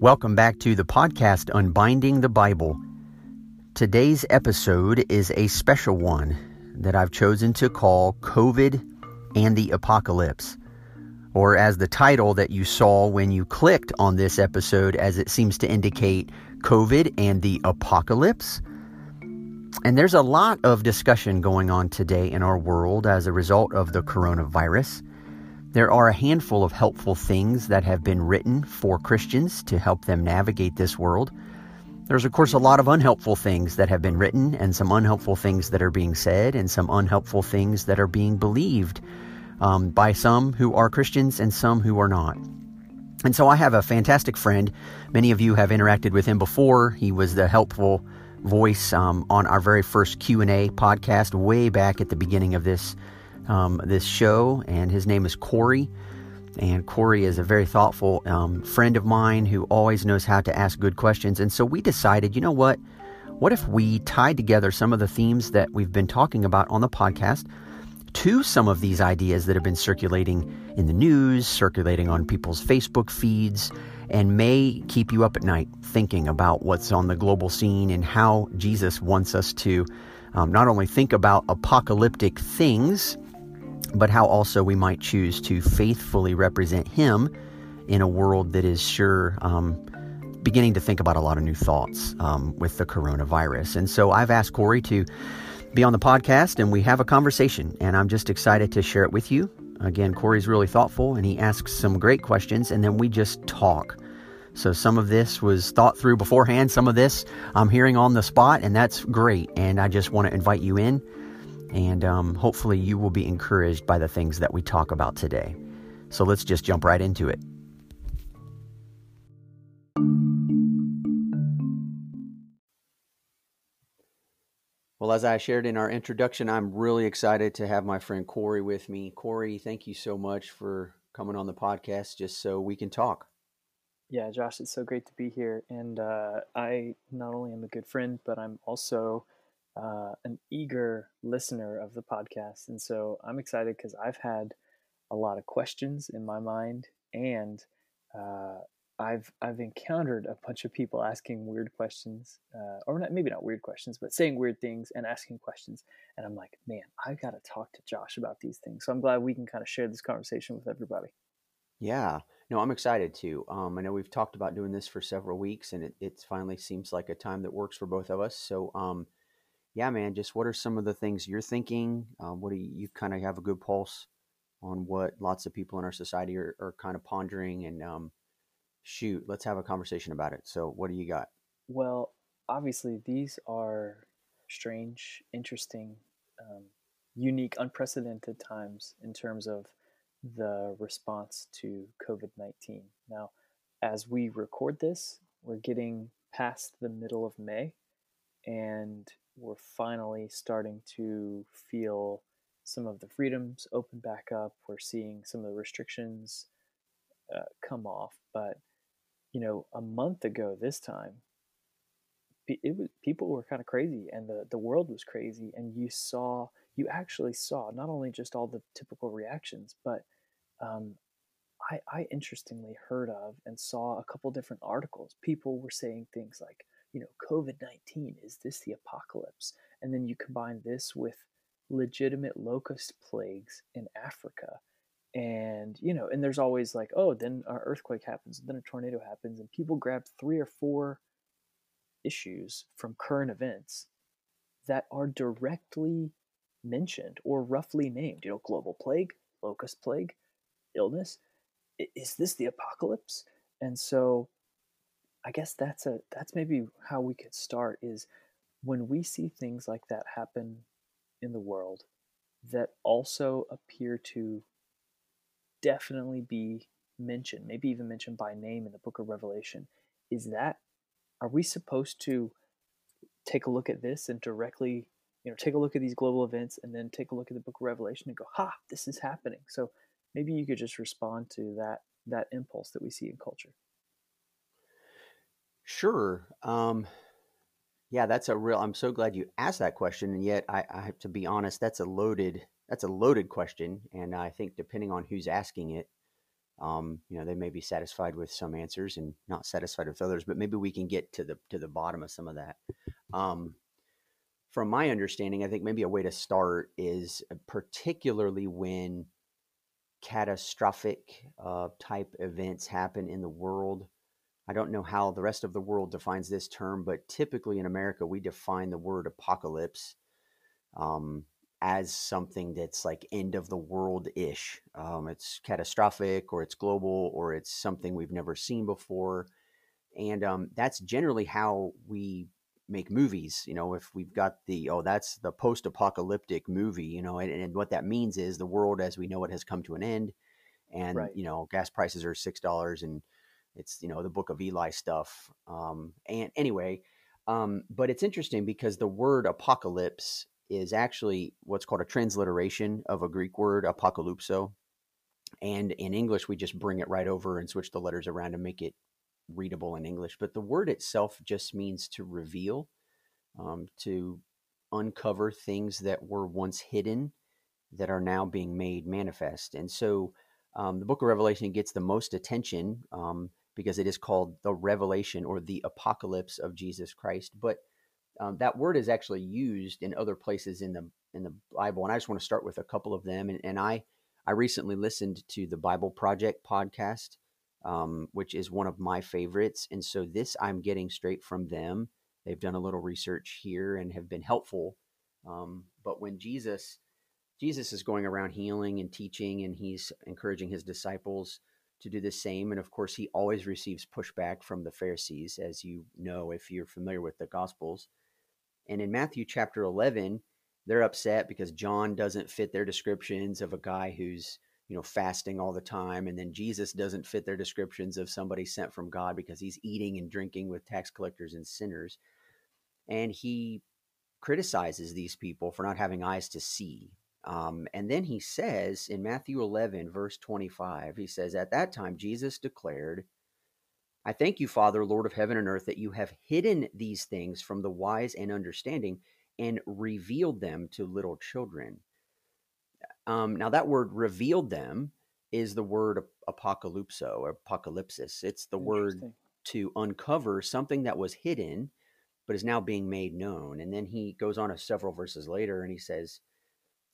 Welcome back to the podcast Unbinding the Bible. Today's episode is a special one that I've chosen to call COVID and the Apocalypse, or as the title that you saw when you clicked on this episode, as it seems to indicate COVID and the Apocalypse. And there's a lot of discussion going on today in our world as a result of the coronavirus. There are a handful of helpful things that have been written for Christians to help them navigate this world. There's, of course, a lot of unhelpful things that have been written, and some unhelpful things that are being said, and some unhelpful things that are being believed um, by some who are Christians and some who are not. And so I have a fantastic friend. Many of you have interacted with him before. He was the helpful voice um, on our very first Q&A podcast way back at the beginning of this um, this show, and his name is Corey. And Corey is a very thoughtful um, friend of mine who always knows how to ask good questions. And so we decided, you know what? What if we tied together some of the themes that we've been talking about on the podcast to some of these ideas that have been circulating in the news, circulating on people's Facebook feeds, and may keep you up at night thinking about what's on the global scene and how Jesus wants us to um, not only think about apocalyptic things but how also we might choose to faithfully represent Him in a world that is sure um, beginning to think about a lot of new thoughts um, with the coronavirus. And so I've asked Corey to be on the podcast and we have a conversation, and I'm just excited to share it with you. Again, Corey's really thoughtful and he asks some great questions, and then we just talk. So some of this was thought through beforehand. Some of this I'm hearing on the spot, and that's great. And I just want to invite you in and um, hopefully you will be encouraged by the things that we talk about today. So let's just jump right into it. Well, as I shared in our introduction, I'm really excited to have my friend Corey with me. Corey, thank you so much for coming on the podcast just so we can talk. Yeah, Josh, it's so great to be here. And uh, I not only am a good friend, but I'm also uh, an eager listener of the podcast. And so I'm excited because I've had a lot of questions in my mind and uh, I've I've encountered a bunch of people asking weird questions, uh, or not, maybe not weird questions, but saying weird things and asking questions. And I'm like, man, I've got to talk to Josh about these things. So I'm glad we can kind of share this conversation with everybody. Yeah, no, I'm excited too. Um, I know we've talked about doing this for several weeks, and it, it finally seems like a time that works for both of us. So, um, yeah, man, just what are some of the things you're thinking? Um, what do you, you kind of have a good pulse on what lots of people in our society are, are kind of pondering and um, shoot, let's have a conversation about it. So, what do you got? Well, obviously, these are strange, interesting, um, unique, unprecedented times in terms of the response to COVID 19. Now, as we record this, we're getting past the middle of May, and we're finally starting to feel some of the freedoms open back up. We're seeing some of the restrictions uh, come off. But, you know, a month ago this time, it was people were kind of crazy and the, the world was crazy and you saw you actually saw not only just all the typical reactions but um, I, I interestingly heard of and saw a couple different articles people were saying things like you know, COVID 19, is this the apocalypse? And then you combine this with legitimate locust plagues in Africa. And, you know, and there's always like, oh, then an earthquake happens, and then a tornado happens, and people grab three or four issues from current events that are directly mentioned or roughly named. You know, global plague, locust plague, illness. Is this the apocalypse? And so I guess that's a that's maybe how we could start is when we see things like that happen in the world that also appear to definitely be mentioned, maybe even mentioned by name in the book of Revelation, is that are we supposed to take a look at this and directly, you know, take a look at these global events and then take a look at the book of Revelation and go, "Ha, this is happening." So maybe you could just respond to that that impulse that we see in culture. Sure. Um, yeah, that's a real. I'm so glad you asked that question, and yet I, I have to be honest. That's a loaded. That's a loaded question, and I think depending on who's asking it, Um, you know, they may be satisfied with some answers and not satisfied with others, but maybe we can get to the to the bottom of some of that. Um, from my understanding, I think maybe a way to start is uh, particularly when catastrophic uh, type events happen in the world. I don't know how the rest of the world defines this term, but typically in America, we define the word apocalypse um, as something that's like end of the world ish. Um, it's catastrophic or it's global or it's something we've never seen before. And um, that's generally how we make movies. You know, if we've got the, oh, that's the post apocalyptic movie, you know, and, and, what that means is the world as we know it has come to an end. And, right. you know, gas prices are $6 and it's, you know, the book of Eli stuff. Um, and anyway, um, but it's interesting because the word apocalypse is actually what's called a transliteration of a Greek word, apocalypso. And in English, we just bring it right over and switch the letters around to make it readable in English. But the word itself just means to reveal, um, to uncover things that were once hidden that are now being made manifest. And so um, the book of Revelation gets the most attention um, because it is called the revelation or the apocalypse of Jesus Christ. But um, that word is actually used in other places in the in the Bible, and I just want to start with a couple of them. And, and I I recently listened to the Bible Project podcast, um, which is one of my favorites, and so this I'm getting straight from them. They've done a little research here and have been helpful. Um, but when Jesus Jesus is going around healing and teaching, and he's encouraging his disciples to do the same. And of course, he always receives pushback from the Pharisees, as you know if you're familiar with the Gospels. And in Matthew chapter 11, they're upset because John doesn't fit their descriptions of a guy who's, you know, fasting all the time. And then Jesus doesn't fit their descriptions of somebody sent from God because he's eating and drinking with tax collectors and sinners. And he criticizes these people for not having eyes to see. Um, and then he says in Matthew 11, verse 25, he says, At that time, Jesus declared, I thank you, Father, Lord of heaven and earth, that you have hidden these things from the wise and understanding and revealed them to little children. Um, now, that word revealed them is the word apocalypso or apocalypsis. It's the word to uncover something that was hidden but is now being made known. And then he goes on a several verses later and he says,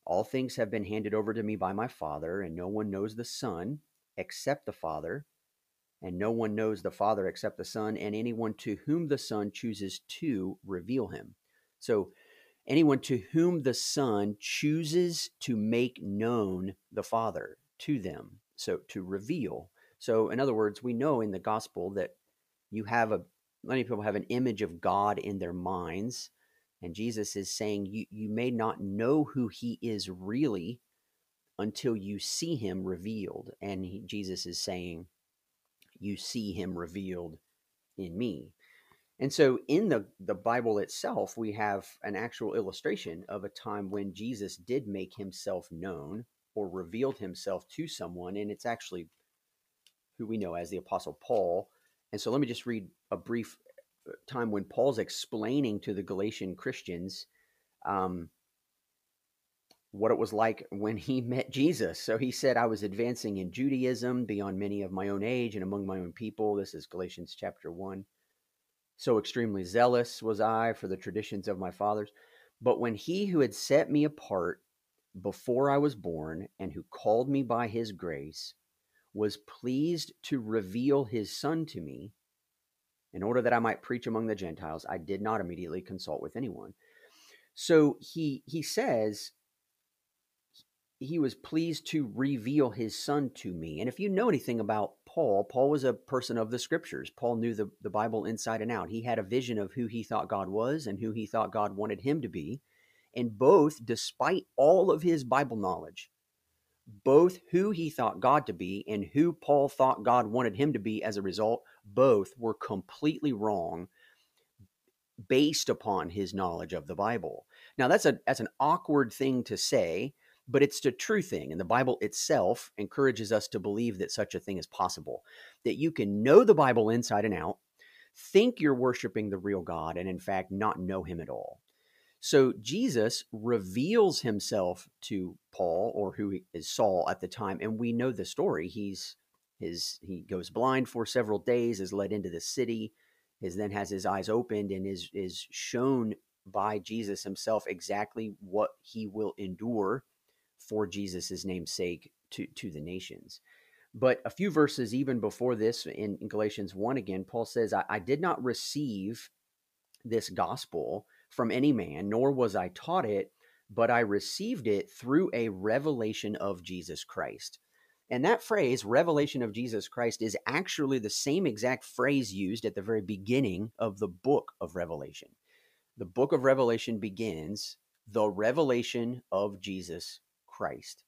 All things have been handed over to me by my Father, and no one knows the Son except the Father, and no one knows the Father except the Son, and anyone to whom the Son chooses to reveal him. So, anyone to whom the Son chooses to make known the Father to them, so to reveal. So, in other words, we know in the gospel that you have a many people have an image of God in their minds, and Jesus is saying you you may not know who He is really until you see Him revealed, and he, Jesus is saying you see him revealed in me. And so in the, the Bible itself, we have an actual illustration of a time when Jesus did make himself known or revealed himself to someone. And it's actually who we know as the Apostle Paul. And so let me just read a brief time when Paul's explaining to the Galatian Christians um, what it was like when he met Jesus. So he said, I was advancing in Judaism beyond many of my own age and among my own people. This is Galatians chapter 1. So extremely zealous was I for the traditions of my fathers. But when he who had set me apart before I was born and who called me by his grace was pleased to reveal his son to me in order that I might preach among the Gentiles, I did not immediately consult with anyone. So he he says he was pleased to reveal his son to me. And if you know anything about Paul, Paul was a person of the scriptures. Paul knew the, the Bible inside and out. He had a vision of who he thought God was and who he thought God wanted him to be. And both, despite all of his Bible knowledge, both who he thought God to be and who Paul thought God wanted him to be as a result, both were completely wrong based upon his knowledge of the Bible. Now that's a that's an awkward thing to say but it's the true thing. And the Bible itself encourages us to believe that such a thing is possible, that you can know the Bible inside and out, think you're worshiping the real God, and in fact, not know him at all. So Jesus reveals himself to Paul, or who is Saul at the time, and we know the story. He's His he goes blind for several days, is led into the city, is then has his eyes opened and is is shown by Jesus himself exactly what he will endure for Jesus' name's sake to, to the nations. But a few verses even before this, in, in Galatians 1 again, Paul says, I, I did not receive this gospel from any man, nor was I taught it, but I received it through a revelation of Jesus Christ. And that phrase, revelation of Jesus Christ, is actually the same exact phrase used at the very beginning of the book of Revelation. The book of Revelation begins the revelation of Jesus Christ.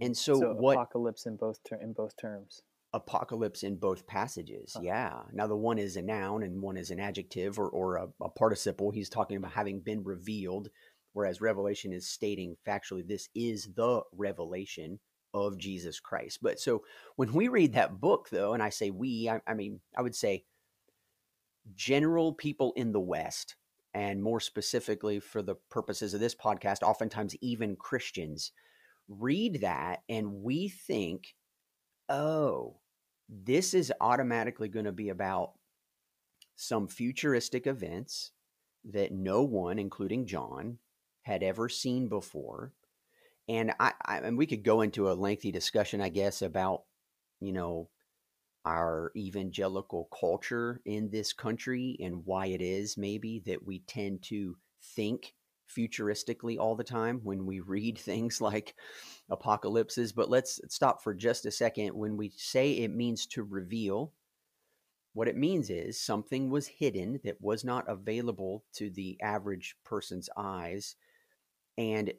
And mm, so, so what apocalypse in both ter- in both terms. Apocalypse in both passages, Huh. yeah. Now the one is a noun and one is an adjective or, or a, a participle. He's talking about having been revealed, whereas Revelation is stating factually this is the revelation of Jesus Christ. But so when we read that book, though, and I say we, I, I mean I would say general people in the West, and more specifically for the purposes of this podcast, oftentimes even Christians read that and we think, oh, this is automatically going to be about some futuristic events that no one, including John, had ever seen before. And I, I and we could go into a lengthy discussion, I guess, about, you know, our evangelical culture in this country and why it is maybe that we tend to think futuristically all the time when we read things like apocalypses. But let's stop for just a second. When we say it means to reveal, what it means is something was hidden that was not available to the average person's eyes, and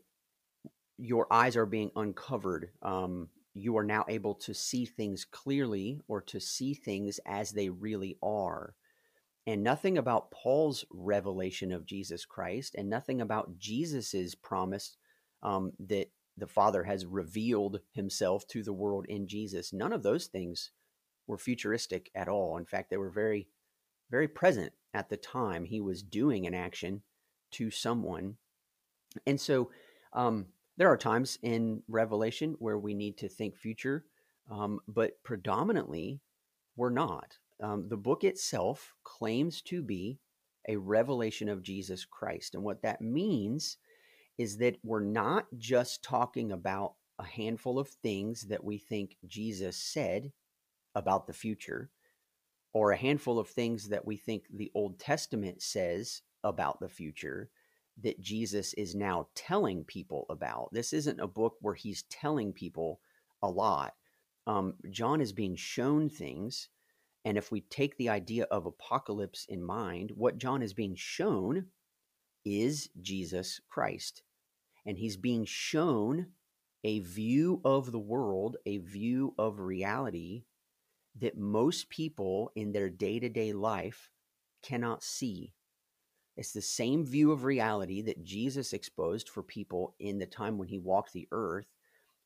your eyes are being uncovered. Um, you are now able to see things clearly or to see things as they really are. And nothing about Paul's revelation of Jesus Christ and nothing about Jesus's promise um, that the Father has revealed himself to the world in Jesus. None of those things were futuristic at all. In fact, they were very, very present at the time he was doing an action to someone. And so, um, there are times in Revelation where we need to think future, um, but predominantly we're not. Um, the book itself claims to be a revelation of Jesus Christ. And what that means is that we're not just talking about a handful of things that we think Jesus said about the future, or a handful of things that we think the Old Testament says about the future that Jesus is now telling people about. This isn't a book where he's telling people a lot. Um, John is being shown things. And if we take the idea of apocalypse in mind, what John is being shown is Jesus Christ. And he's being shown a view of the world, a view of reality that most people in their day to day life cannot see. It's the same view of reality that Jesus exposed for people in the time when he walked the earth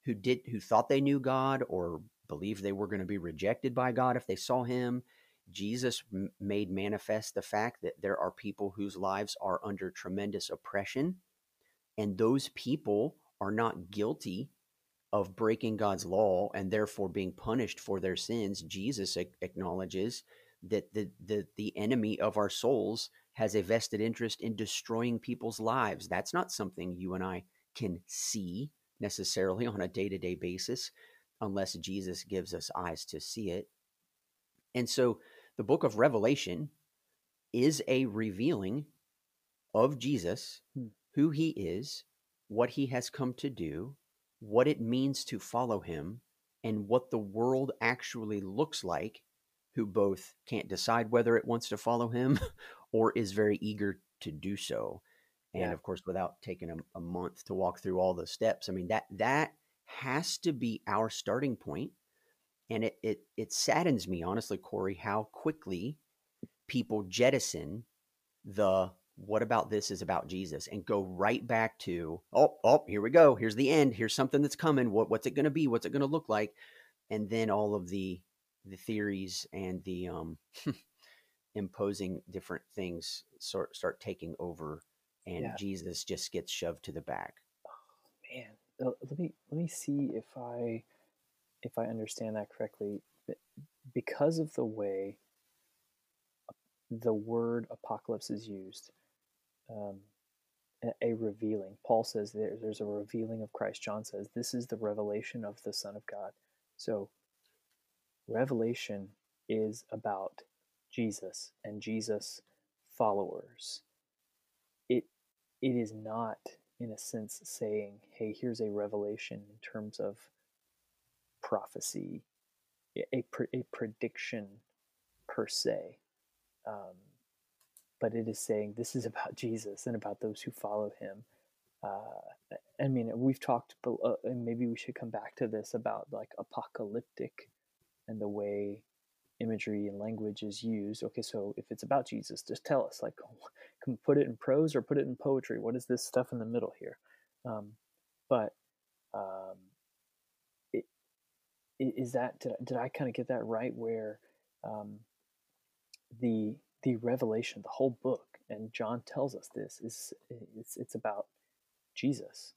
who did who thought they knew God or believed they were going to be rejected by God if they saw him. Jesus m- made manifest the fact that there are people whose lives are under tremendous oppression and those people are not guilty of breaking God's law and therefore being punished for their sins. Jesus ac- acknowledges that the, the the enemy of our souls has a vested interest in destroying people's lives. That's not something you and I can see necessarily on a day-to-day basis unless Jesus gives us eyes to see it. And so the book of Revelation is a revealing of Jesus, Hmm. who he is, what he has come to do, what it means to follow him, and what the world actually looks like who both can't decide whether it wants to follow him or is very eager to do so. And Yeah. of course, without taking a, a month to walk through all the steps, I mean that that has to be our starting point. And it it it saddens me honestly, Corey, how quickly people jettison the what about this is about Jesus and go right back to oh oh here we go here's the end here's something that's coming what what's it going to be what's it going to look like and then all of the the theories and the um imposing different things sort start taking over and Yeah. Jesus just gets shoved to the back Oh Man, let me let me see if I if I understand that correctly, because of the way the word apocalypse is used, um, a, revealing. Paul says there, there's a revealing of Christ. John says this is the revelation of the Son of God. So, revelation is about Jesus and Jesus followers. It it is not in a sense saying, "Hey, here's a revelation in terms of prophecy, a, a prediction per se." Um, but it is saying this is about Jesus and about those who follow him. Uh, I mean, we've talked, uh, and maybe we should come back to this about like apocalyptic and the way imagery and language is used. Okay, so if it's about Jesus, just tell us, like, can put it in prose or put it in poetry? What is this stuff in the middle here? Um, but um, it, is that did, did I kind of get that right? Where um, the the revelation, the whole book, and John tells us this is it's it's about Jesus.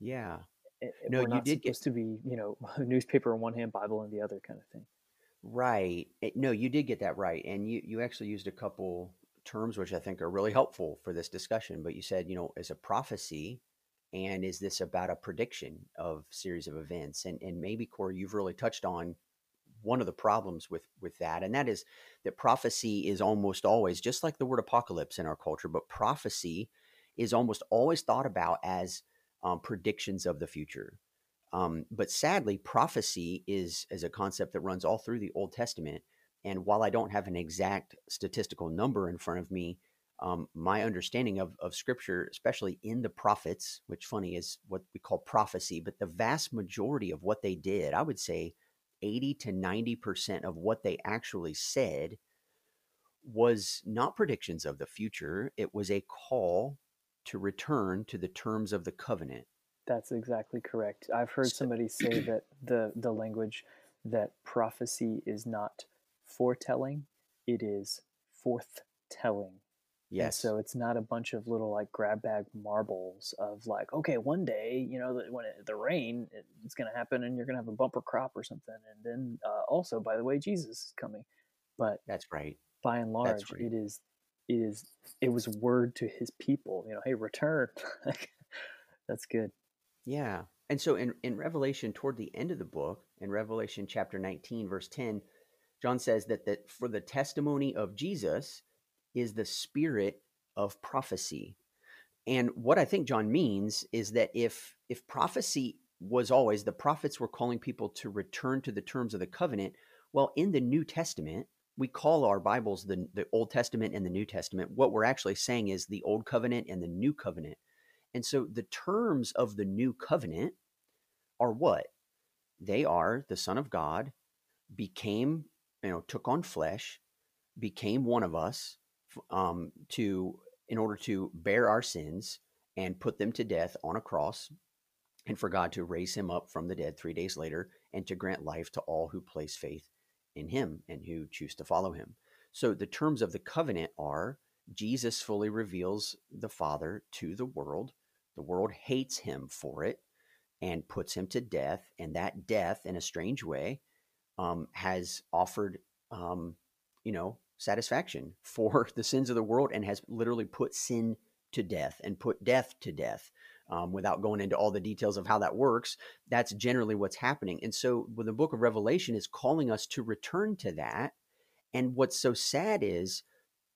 Yeah. It, no, you did supposed get... to be, you know, newspaper in one hand, Bible in the other, kind of thing. Right. It, no, you did get that right, and you you actually used a couple terms which I think are really helpful for this discussion. But you said, you know, is a prophecy, and is this about a prediction of series of events? And and maybe Corey, you've really touched on one of the problems with with that and that is that prophecy is almost always just like the word apocalypse in our culture but prophecy is almost always thought about as um, predictions of the future um, but sadly prophecy is is a concept that runs all through the old testament and while i don't have an exact statistical number in front of me um, my understanding of, of scripture especially in the prophets which funny is what we call prophecy but the vast majority of what they did i would say 80 to 90% of what they actually said was not predictions of the future, it was a call to return to the terms of the covenant. That's exactly correct. I've heard somebody say that the the language that prophecy is not foretelling, it is forthtelling. Yes. And so it's not a bunch of little like grab bag marbles of like, okay, one day, you know, when it, the rain, it, it's going to happen and you're going to have a bumper crop or something. And then uh, also, by the way, Jesus is coming. But that's right. By and large, right. it is, it is, it was word to his people, you know, hey, return. that's good. Yeah. And so in, in Revelation, toward the end of the book, in Revelation chapter 19, verse 10, John says that, that for the testimony of Jesus, is the spirit of prophecy. And what I think John means is that if if prophecy was always the prophets were calling people to return to the terms of the covenant, well, in the New Testament, we call our Bibles the, the Old Testament and the New Testament. What we're actually saying is the Old Covenant and the New Covenant. And so the terms of the New Covenant are what? They are the Son of God became, you know, took on flesh, became one of us, um, to in order to bear our sins and put them to death on a cross, and for God to raise him up from the dead three days later, and to grant life to all who place faith in him and who choose to follow him. So the terms of the covenant are Jesus fully reveals the Father to the world. The world hates him for it and puts him to death. And that death, in a strange way, um, has offered, um, you know, satisfaction for the sins of the world and has literally put sin to death and put death to death. Um, without going into all the details of how that works, that's generally what's happening. And so, well, the book of Revelation is calling us to return to that. And what's so sad is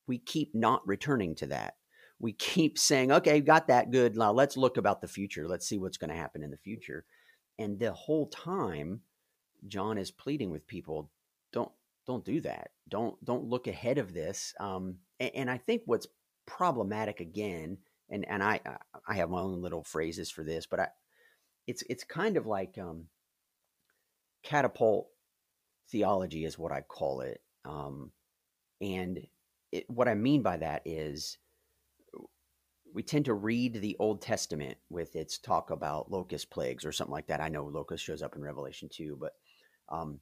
we keep not returning to that. We keep saying, okay, got that good. Now let's look about the future. Let's see what's going to happen in the future. And the whole time, John is pleading with people don't don't do that. Don't don't look ahead of this. Um, and, and I think what's problematic again, and and I I have my own little phrases for this, but I it's it's kind of like um, catapult theology is what I call it. Um, and it, what I mean by that is we tend to read the Old Testament with its talk about locust plagues or something like that. I know locust shows up in Revelation too, but um,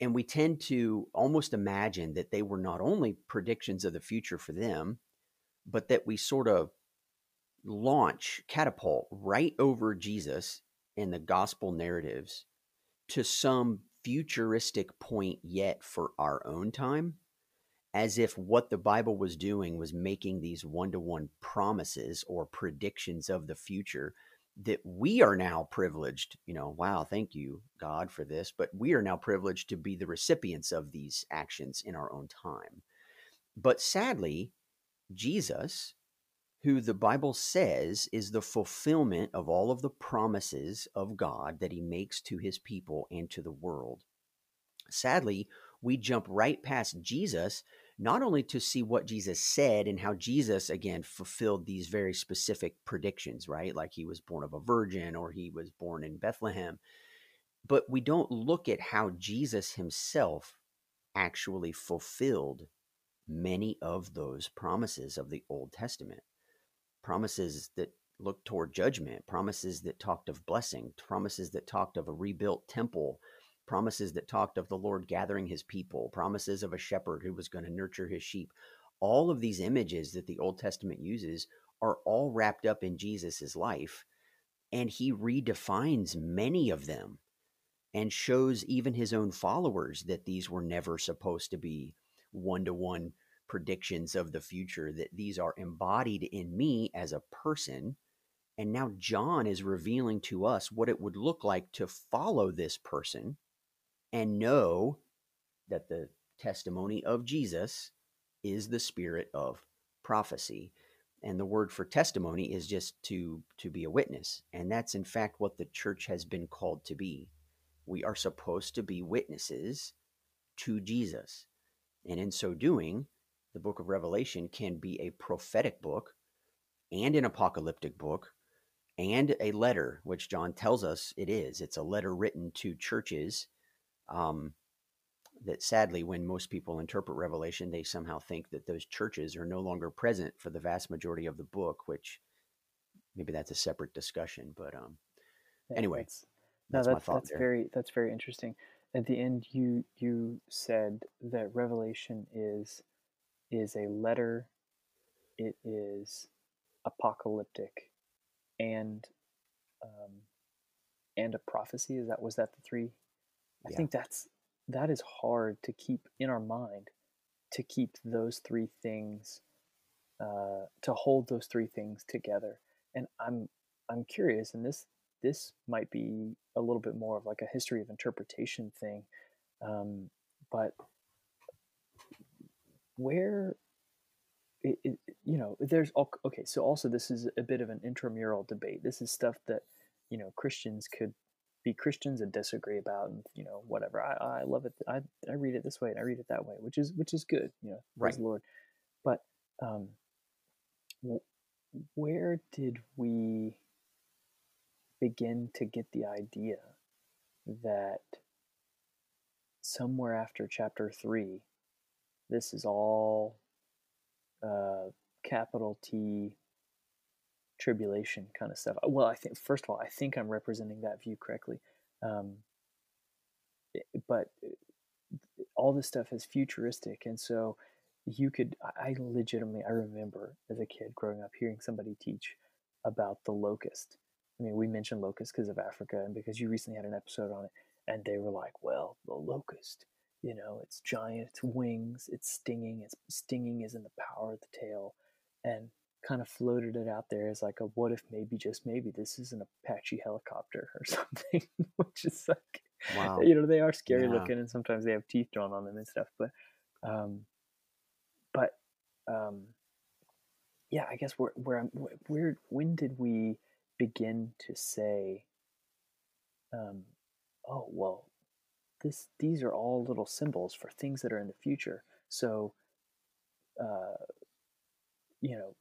and we tend to almost imagine that they were not only predictions of the future for them, but that we sort of launch, catapult right over Jesus in the gospel narratives to some futuristic point yet for our own time, as if what the Bible was doing was making these one to one promises or predictions of the future that we are now privileged. You know, wow, thank you, God, for this, but we are now privileged to be the recipients of these actions in our own time. But sadly, Jesus, who the Bible says is the fulfillment of all of the promises of God that he makes to his people and to the world. Sadly, we jump right past Jesus, not only to see what Jesus said and how Jesus, again, fulfilled these very specific predictions, right? Like he was born of a virgin or he was born in Bethlehem, but we don't look at how Jesus himself actually fulfilled many of those promises of the Old Testament promises that looked toward judgment, promises that talked of blessing, promises that talked of a rebuilt temple, promises that talked of the Lord gathering his people, promises of a shepherd who was going to nurture his sheep. All of these images that the Old Testament uses are all wrapped up in Jesus' life, and he redefines many of them and shows even his own followers that these were never supposed to be one to one predictions of the future, that these are embodied in me as a person. And now John is revealing to us what it would look like to follow this person and know that the testimony of Jesus is the spirit of prophecy. And the word for testimony is just to to be a witness. And that's in fact what the church has been called to be. We are supposed to be witnesses to Jesus. And in so doing, the book of Revelation can be a prophetic book and an apocalyptic book and a letter, which John tells us it is. It's a letter written to churches. Um, that sadly, when most people interpret Revelation, they somehow think that those churches are no longer present for the vast majority of the book, which maybe that's a separate discussion. But um, anyway, that's, that's, no, that's, that's very that's very interesting. At the end, you you said that Revelation is is a letter, it is apocalyptic, and um, and a prophecy. Is that was that the three? I yeah. think that's that is hard to keep in our mind to keep those three things uh, to hold those three things together. And I'm I'm curious, and this this might be a little bit more of like a history of interpretation thing, um, but where it, it, you know there's okay so also this is a bit of an intramural debate this is stuff that you know christians could be christians and disagree about and you know whatever. I, I love it. I, I read it this way and i read it that way which is which is good you know praise right. the lord. But um where did we begin to get the idea that somewhere after chapter 3 this is all uh, capital T tribulation kind of stuff. Well, I think first of all, I think I'm representing that view correctly, um, but eh, all this stuff is futuristic, and so you could. I legitimately, I remember as a kid growing up hearing somebody teach about the locust. I mean, we mentioned locust because of Africa and because you recently had an episode on it, and they were like, "Well, the locust you know, it's giant, it's wings, it's stinging, it's stinging is in the power of the tail, and kind of floated it out there as like a what if maybe just maybe this is an Apache helicopter or something, which is like, wow. you know, they are scary yeah. looking and sometimes they have teeth drawn on them and stuff, but, um, but, um, yeah, I guess where where I'm where when did we begin to say, um, oh well, this these are all little symbols for things that are in the future. So, uh, you know,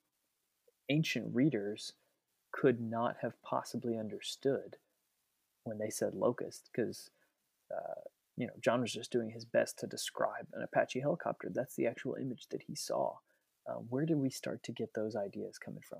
ancient readers could not have possibly understood when they said locust because uh, you know John was just doing his best to describe an Apache helicopter. That's the actual image that he saw. Um, where did we start to get those ideas coming from?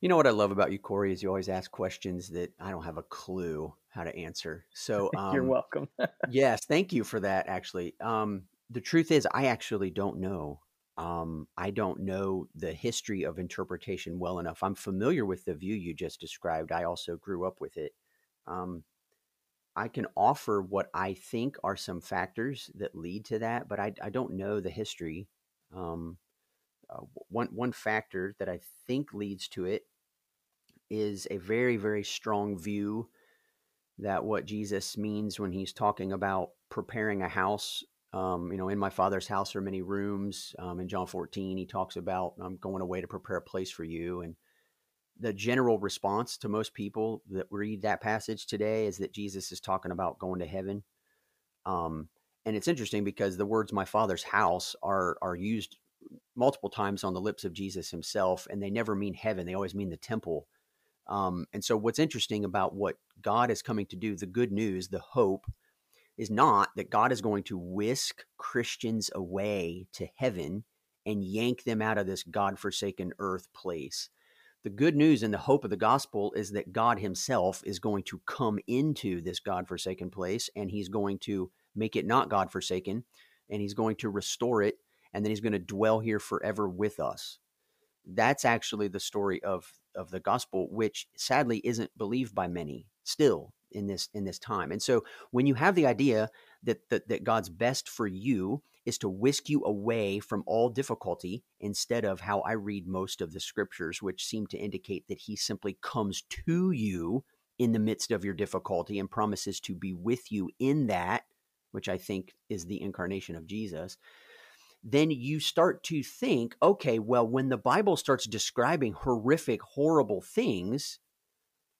You know what I love about you, Corey, is you always ask questions that I don't have a clue how to answer. So um, you're welcome. yes, thank you for that. Actually, um, the truth is, I actually don't know. Um, I don't know the history of interpretation well enough. I'm familiar with the view you just described. I also grew up with it. Um, I can offer what I think are some factors that lead to that, but I, I don't know the history. Um, uh, one one factor that I think leads to it is a very very strong view that what Jesus means when he's talking about preparing a house. Um, you know, in my father's house are many rooms. Um, in John 14, he talks about I'm going away to prepare a place for you. And the general response to most people that read that passage today is that Jesus is talking about going to heaven. Um, and it's interesting because the words "my father's house" are are used multiple times on the lips of Jesus himself, and they never mean heaven. They always mean the temple. Um, and so, what's interesting about what God is coming to do, the good news, the hope, is not that God is going to whisk Christians away to heaven and yank them out of this God forsaken earth place. The good news and the hope of the gospel is that God Himself is going to come into this God forsaken place and He's going to make it not God forsaken and He's going to restore it and then He's going to dwell here forever with us. That's actually the story of of the gospel, which sadly isn't believed by many still in this in this time. And so when you have the idea that that, that God's best for you is to whisk you away from all difficulty instead of how I read most of the scriptures, which seem to indicate that he simply comes to you in the midst of your difficulty and promises to be with you in that, which I think is the incarnation of Jesus then you start to think, okay, well, when the Bible starts describing horrific, horrible things,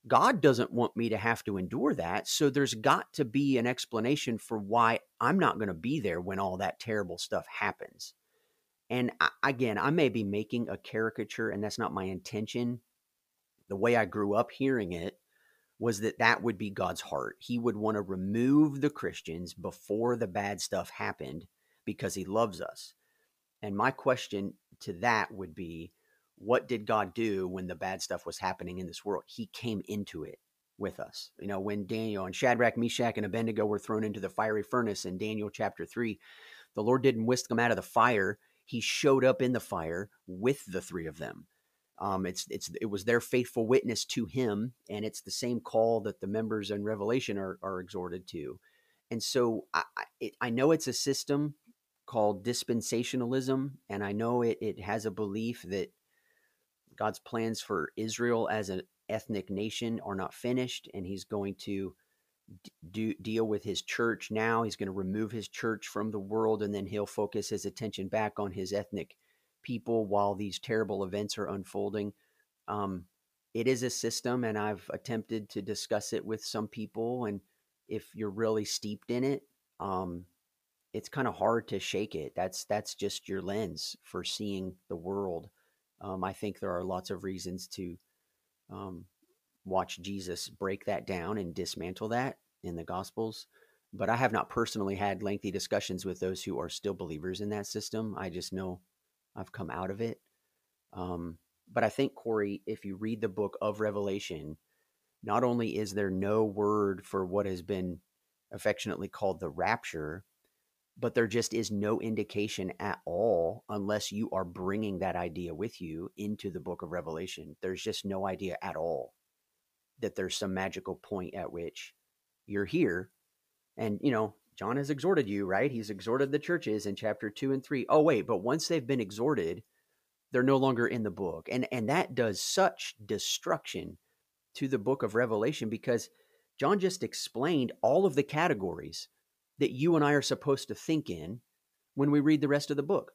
God doesn't want me to have to endure that. So there's got to be an explanation for why I'm not going to be there when all that terrible stuff happens. And I, again, I may be making a caricature, and that's not my intention. The way I grew up hearing it was that that would be God's heart. He would want to remove the Christians before the bad stuff happened because he loves us. And my question to that would be what did God do when the bad stuff was happening in this world? He came into it with us. You know, when Daniel and Shadrach, Meshach, and Abednego were thrown into the fiery furnace in Daniel chapter 3, the Lord didn't whisk them out of the fire. He showed up in the fire with the three of them. Um, it's it's it was their faithful witness to him, and it's the same call that the members in Revelation are are exhorted to. And so I I, I know it's a system called dispensationalism, and I know it, it has a belief that God's plans for Israel as an ethnic nation are not finished, and He's going to do, deal with His church now. He's going to remove His church from the world, and then He'll focus His attention back on His ethnic people while these terrible events are unfolding. Um, it is a system, and I've attempted to discuss it with some people, and if you're really steeped in it, um, it's kind of hard to shake it. That's that's just your lens for seeing the world. Um, I think there are lots of reasons to um, watch Jesus break that down and dismantle that in the Gospels. But I have not personally had lengthy discussions with those who are still believers in that system. I just know I've come out of it. Um, but I think, Corey, if you read the book of Revelation, not only is there no word for what has been affectionately called the rapture, but there just is no indication at all unless you are bringing that idea with you into the book of revelation. There's just no idea at all that there's some magical point at which you're here. And you know john has exhorted you right? He's exhorted the churches in chapter 2 and 3 oh wait but once they've been exhorted they're no longer in the book. And and that does such destruction to the book of revelation because john just explained all of the categories that you and I are supposed to think in when we read the rest of the book.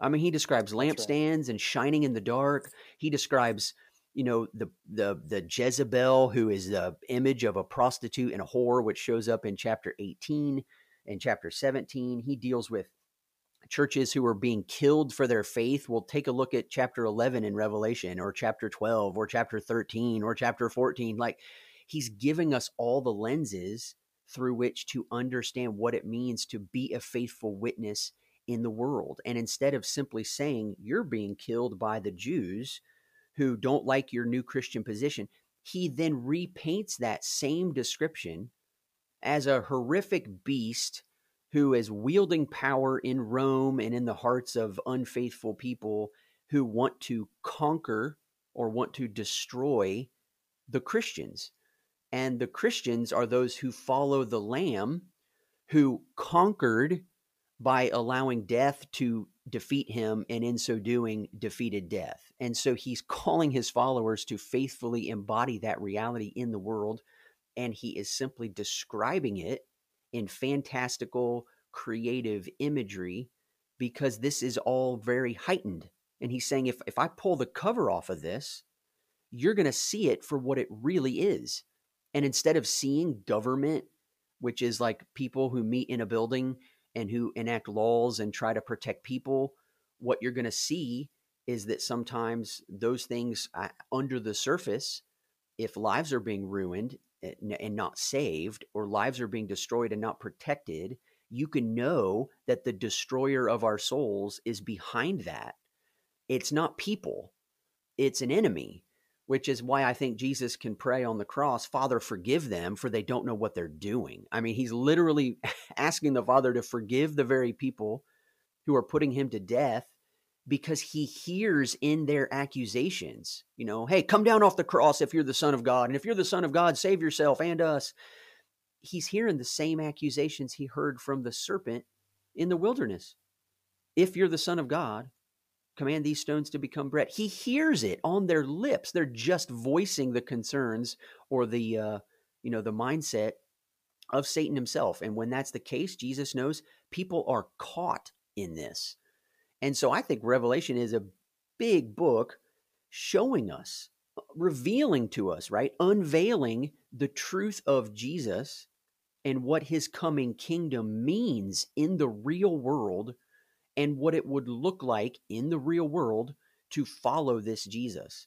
I mean, he describes lampstands right. and shining in the dark. He describes, you know, the the the Jezebel, who is the image of a prostitute and a whore, which shows up in chapter 18 and chapter 17. He deals with churches who are being killed for their faith. We'll take a look at chapter 11 in Revelation, or chapter 12, or chapter 13, or chapter 14. Like he's giving us all the lenses through which to understand what it means to be a faithful witness in the world. And instead of simply saying you're being killed by the Jews who don't like your new Christian position, he then repaints that same description as a horrific beast who is wielding power in Rome and in the hearts of unfaithful people who want to conquer or want to destroy the Christians. And the Christians are those who follow the Lamb who conquered by allowing death to defeat him and in so doing defeated death. And so he's calling his followers to faithfully embody that reality in the world. And he is simply describing it in fantastical, creative imagery because this is all very heightened. And he's saying, if, if I pull the cover off of this, you're going to see it for what it really is. And instead of seeing government, which is like people who meet in a building and who enact laws and try to protect people, what you're going to see is that sometimes those things uh, under the surface, if lives are being ruined eh, and not saved, or lives are being destroyed and not protected, you can know that the destroyer of our souls is behind that. It's not people, it's an enemy which is why I think Jesus can pray on the cross, Father, forgive them, for they don't know what they're doing. I mean, he's literally asking the Father to forgive the very people who are putting him to death because he hears in their accusations, you know, hey, come down off the cross if you're the Son of God. And if you're the Son of God, save yourself and us. He's hearing the same accusations he heard from the serpent in the wilderness. If you're the Son of God, command these stones to become bread. He hears it on their lips. They're just voicing the concerns or the uh, you know the mindset of Satan himself. And when that's the case, Jesus knows people are caught in this. And so I think Revelation is a big book showing us, revealing to us, right? Unveiling the truth of Jesus and what his coming kingdom means in the real world and what it would look like in the real world to follow this Jesus.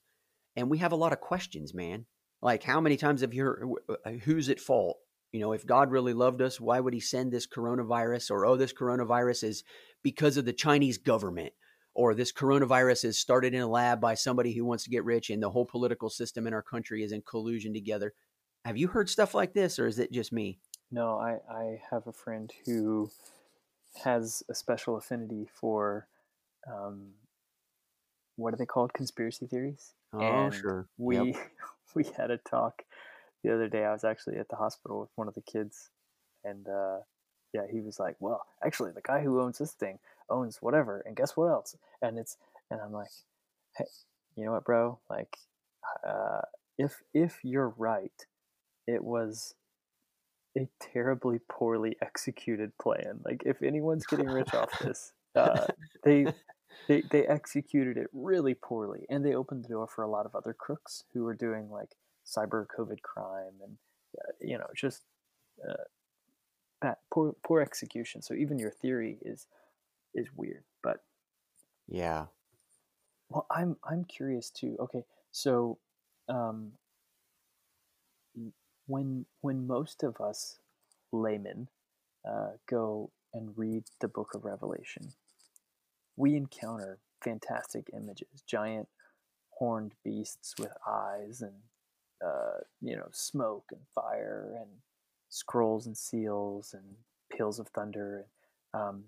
And we have a lot of questions, man. Like, how many times have you heard uh, who's at fault? You know, if God really loved us, why would he send this coronavirus? Or, oh, this coronavirus is because of the Chinese government. Or this coronavirus is started in a lab by somebody who wants to get rich, and the whole political system in our country is in collusion together. Have you heard stuff like this, or is it just me? No, I, I have a friend who has a special affinity for um, what are they called? Conspiracy theories. Oh, and sure. We yep. we had a talk the other day. I was actually at the hospital with one of the kids, and uh, yeah, he was like, "Well, actually, the guy who owns this thing owns whatever, and guess what else?" And it's and I'm like, "Hey, you know what, bro? Like, uh, if if you're right, it was a terribly poorly executed plan. Like if anyone's getting rich off this, uh, they they they executed it really poorly, and they opened the door for a lot of other crooks who were doing like cyber COVID crime and uh, you know just uh, bad, poor poor execution. So even your theory is is weird, but yeah. Well, I'm I'm curious too. Okay, so um, when when most of us laymen uh, go and read the book of Revelation, we encounter fantastic images, giant horned beasts with eyes and uh, you know smoke and fire and scrolls and seals and peals of thunder and um,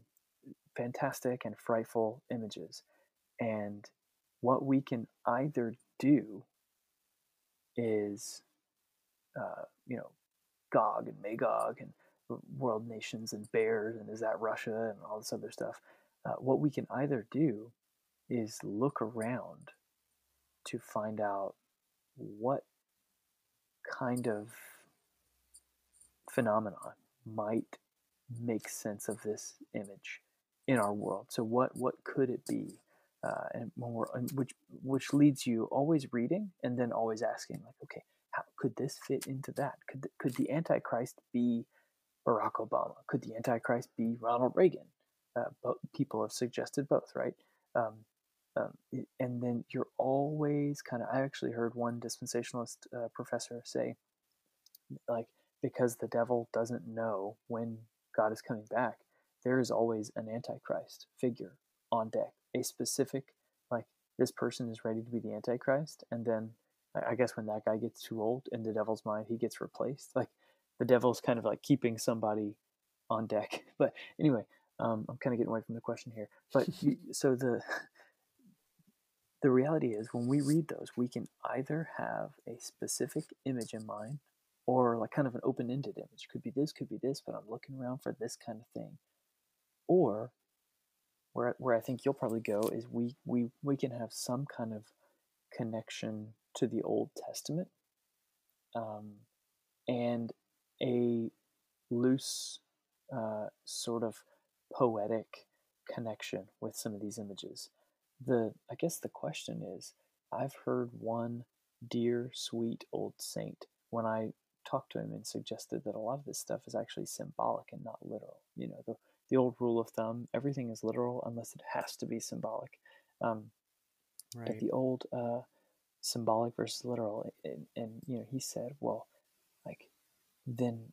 fantastic and frightful images. And what we can either do is uh, you know, Gog and Magog and world nations and bears and is that Russia and all this other stuff. Uh, what we can either do is look around to find out what kind of phenomenon might make sense of this image in our world. So what what could it be? Uh, and when we're which which leads you always reading and then always asking like, okay, how could this fit into that? Could could the Antichrist be Barack Obama? Could the Antichrist be Ronald Reagan? Uh, people have suggested both, right? Um, um, and then you're always kind of. I actually heard one dispensationalist uh, professor say, like, because the devil doesn't know when God is coming back, there is always an Antichrist figure on deck, a specific, like, this person is ready to be the Antichrist, and then I guess when that guy gets too old in the devil's mind, he gets replaced. Like the devil's kind of like keeping somebody on deck. But anyway, um, I'm kind of getting away from the question here. But so the the reality is when we read those, we can either have a specific image in mind or like kind of an open-ended image could be this could be this but i'm looking around for this kind of thing or where, where i think you'll probably go is we, we we can have some kind of connection to the old testament um, and a loose uh, sort of poetic connection with some of these images the i guess the question is i've heard one dear sweet old saint when i talked to him and suggested that a lot of this stuff is actually symbolic and not literal. You know, the, the old rule of thumb everything is literal unless it has to be symbolic. Um, right. The old uh, symbolic versus literal. And, and, you know, he said, well, like, then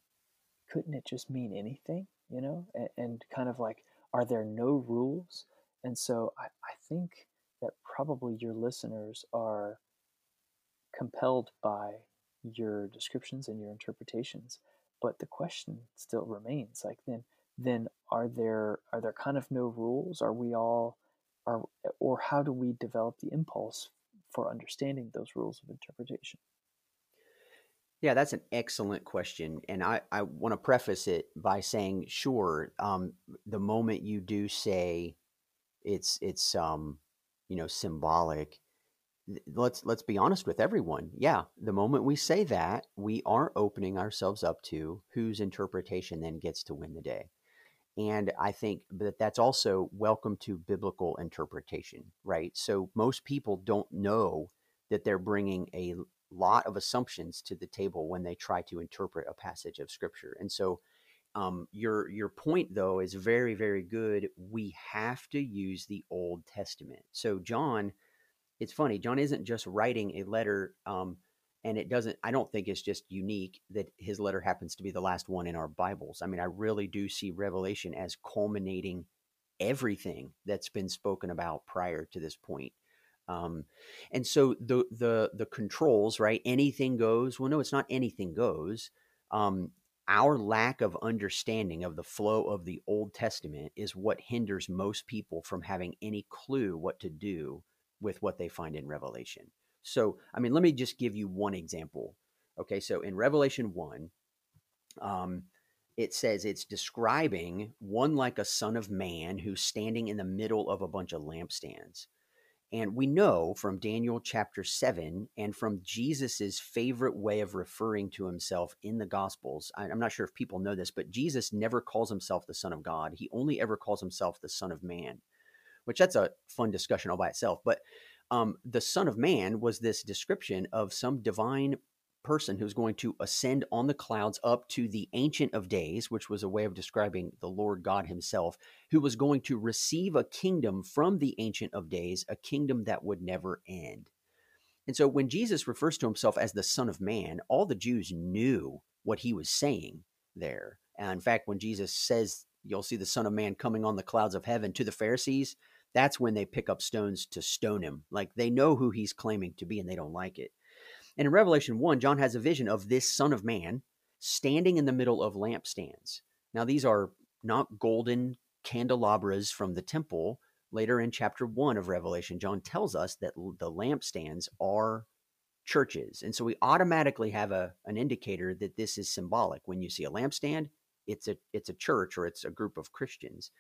couldn't it just mean anything, you know? And, and kind of like, are there no rules? And so I, I think that probably your listeners are compelled by your descriptions and your interpretations but the question still remains like then then are there are there kind of no rules are we all are or how do we develop the impulse for understanding those rules of interpretation yeah that's an excellent question and i i want to preface it by saying sure um the moment you do say it's it's um you know symbolic let's let's be honest with everyone. Yeah, the moment we say that, we are opening ourselves up to whose interpretation then gets to win the day. And I think that that's also welcome to biblical interpretation, right? So most people don't know that they're bringing a lot of assumptions to the table when they try to interpret a passage of scripture. And so um, your your point though is very very good. We have to use the Old Testament. So John it's funny. John isn't just writing a letter, um, and it doesn't. I don't think it's just unique that his letter happens to be the last one in our Bibles. I mean, I really do see Revelation as culminating everything that's been spoken about prior to this point. Um, and so the the the controls, right? Anything goes. Well, no, it's not anything goes. Um, our lack of understanding of the flow of the Old Testament is what hinders most people from having any clue what to do with what they find in Revelation. So, I mean, let me just give you one example. Okay, so in Revelation 1, um, it says it's describing one like a son of man who's standing in the middle of a bunch of lampstands. And we know from Daniel chapter 7 and from Jesus's favorite way of referring to himself in the Gospels. I'm not sure if people know this, but Jesus never calls himself the Son of God. He only ever calls himself the Son of Man which that's a fun discussion all by itself. But um, the Son of Man was this description of some divine person who's going to ascend on the clouds up to the Ancient of Days, which was a way of describing the Lord God Himself, who was going to receive a kingdom from the Ancient of Days, a kingdom that would never end. And so when Jesus refers to himself as the Son of Man, all the Jews knew what he was saying there. And in fact, when Jesus says, You'll see the Son of Man coming on the clouds of heaven to the Pharisees, that's when they pick up stones to stone him. Like they know who he's claiming to be and they don't like it. And in Revelation 1, John has a vision of this Son of Man standing in the middle of lampstands. Now, these are not golden candelabras from the temple. Later in chapter 1 of Revelation, John tells us that the lampstands are churches. And so we automatically have a, an indicator that this is symbolic. When you see a lampstand, it's a it's a church or it's a group of Christians.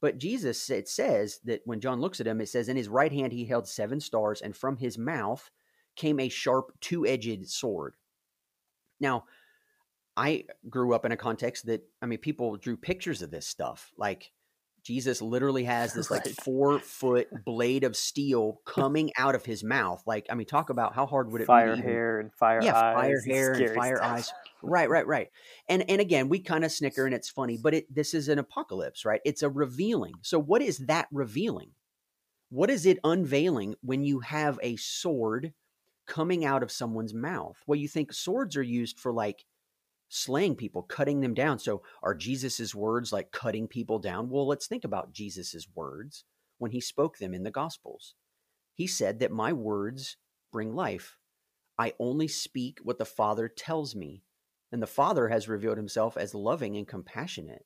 But Jesus, it says that when John looks at him, it says, In his right hand he held seven stars, and from his mouth came a sharp two edged sword. Now, I grew up in a context that, I mean, people drew pictures of this stuff. Like Jesus literally has this right. like four foot blade of steel coming out of his mouth. Like, I mean, talk about how hard would it fire be? Fire hair and fire yeah, eyes. fire hair and fire stuff. eyes. Right, right, right. And and again, we kind of snicker and it's funny, but it this is an apocalypse, right? It's a revealing. So what is that revealing? What is it unveiling when you have a sword coming out of someone's mouth? Well, you think swords are used for like slaying people, cutting them down. So are Jesus's words like cutting people down? Well, let's think about Jesus's words when he spoke them in the Gospels. He said that my words bring life. I only speak what the Father tells me. And the Father has revealed himself as loving and compassionate.